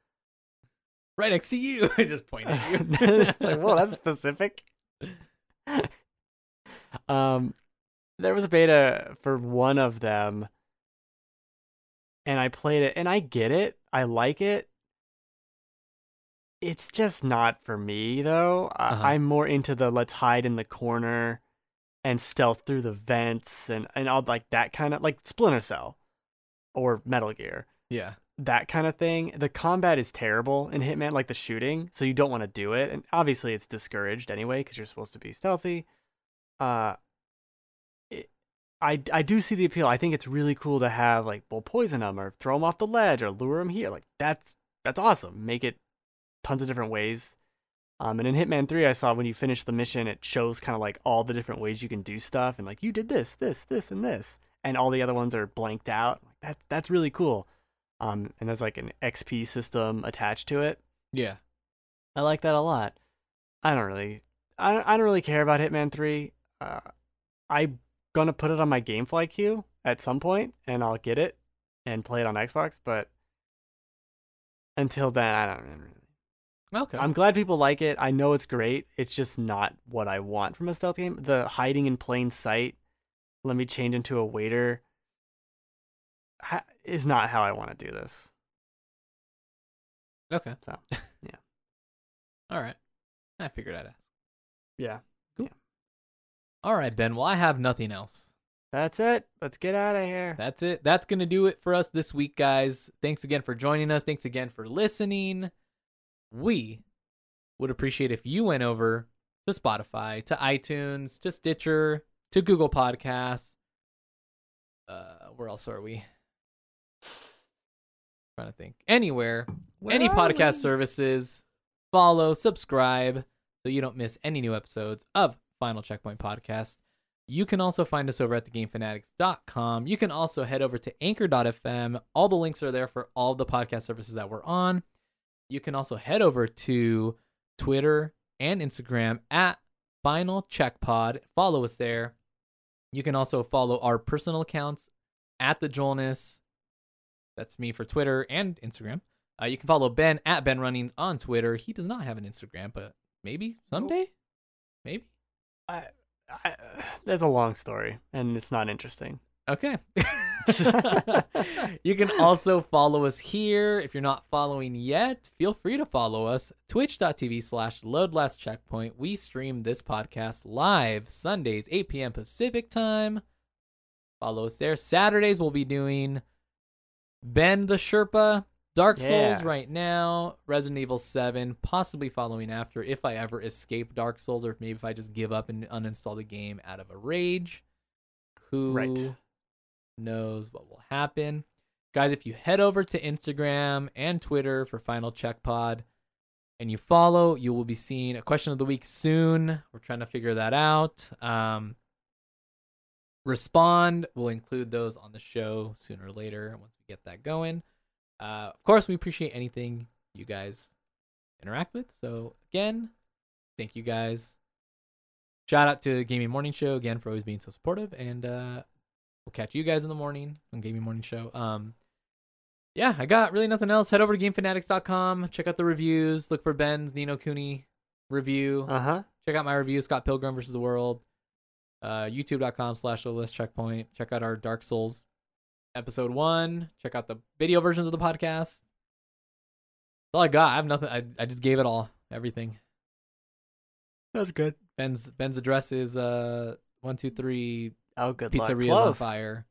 Right next to you. I just pointed at you. like, whoa, that's specific. um, there was a beta for one of them, and I played it, and I get it. I like it. It's just not for me though. I- Uh-huh. I'm more into the let's hide in the corner and stealth through the vents and and all like that kind of like Splinter Cell or Metal Gear yeah. that kind of thing. The combat is terrible in Hitman, like the shooting, so you don't want to do it. And obviously, it's discouraged anyway because you're supposed to be stealthy. Uh, it, I I do see the appeal. I think it's really cool to have like well poison them or throw them off the ledge or lure them here. Like that's that's awesome. Make it tons of different ways. Um, and in Hitman 3, I saw when you finish the mission, it shows kind of like all the different ways you can do stuff, and like you did this, this, this, and this, and all the other ones are blanked out. That, that's really cool. Um, and there's like an XP system attached to it. Yeah. I like that a lot. I don't really, I I don't really care about Hitman 3. Uh, I'm gonna put it on my GameFly queue at some point, and I'll get it and play it on Xbox. But until then, I don't really. Okay. I'm glad people like it. I know it's great. It's just not what I want from a stealth game. The hiding in plain sight, let me change into a waiter, is not how I want to do this. okay. So, yeah. All right. I figured I'd ask. Yeah. Cool. All right, Ben. Well, I have nothing else. That's it. Let's get out of here. That's it. That's going to do it for us this week, guys. Thanks again for joining us. Thanks again for listening. We would appreciate if you went over to Spotify, to iTunes, to Stitcher, to Google Podcasts. Uh, where else are we? trying to think. Anywhere, Where any podcast we? services, follow, subscribe so you don't miss any new episodes of Final Checkpoint Podcast. You can also find us over at thegamefanatics.com. You can also head over to anchor.fm. All the links are there for all the podcast services that we're on. You can also head over to Twitter and Instagram at Final Check Pod. Follow us there. You can also follow our personal accounts at the Joelness. That's me for Twitter and Instagram. Uh, you can follow Ben at Ben Runnings on Twitter. He does not have an Instagram, but maybe someday. Maybe. I, I, there's a long story, and it's not interesting. Okay. you can also follow us here. If you're not following yet, feel free to follow us. Twitch.tv slash load last checkpoint. We stream this podcast live Sundays, 8 p.m. Pacific time. Follow us there. Saturdays we'll be doing Ben the Sherpa, Dark Souls Yeah. right now, Resident Evil 7, possibly following after if I ever escape Dark Souls or maybe if I just give up and uninstall the game out of a rage. Who Right. Knows what will happen. Guys, if you head over to Instagram and Twitter for Final Check Pod and you follow, you will be seeing a question of the week soon. We're trying to figure that out. Um, respond. We'll include those on the show sooner or later once we get that going. Uh, of course, we appreciate anything you guys interact with. So, again, thank you guys. Shout out to Gaming Morning Show again for always being so supportive. And uh, we'll catch you guys in the morning on Gaming Morning Show. Um, yeah, I got really nothing else. Head over to GameFanatics.com. Check out the reviews. Look for Ben's Ni no Kuni review. Uh huh. Check out my review, Scott Pilgrim versus the World. Uh, YouTube.com slash list checkpoint. Check out our Dark Souls episode one. Check out the video versions of the podcast. That's all I got. I have nothing. I, I just gave it all. Everything. That's good. Ben's Ben's address is uh one two three Oh, good Pizzeria's luck. on fire.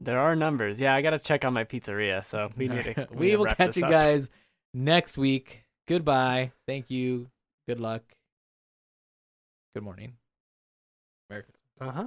There are numbers. Yeah, I gotta check on my pizzeria. So we need to. we need will catch you up. guys next week. Goodbye. Thank you. Good luck. Good morning. Christmas. Uh huh.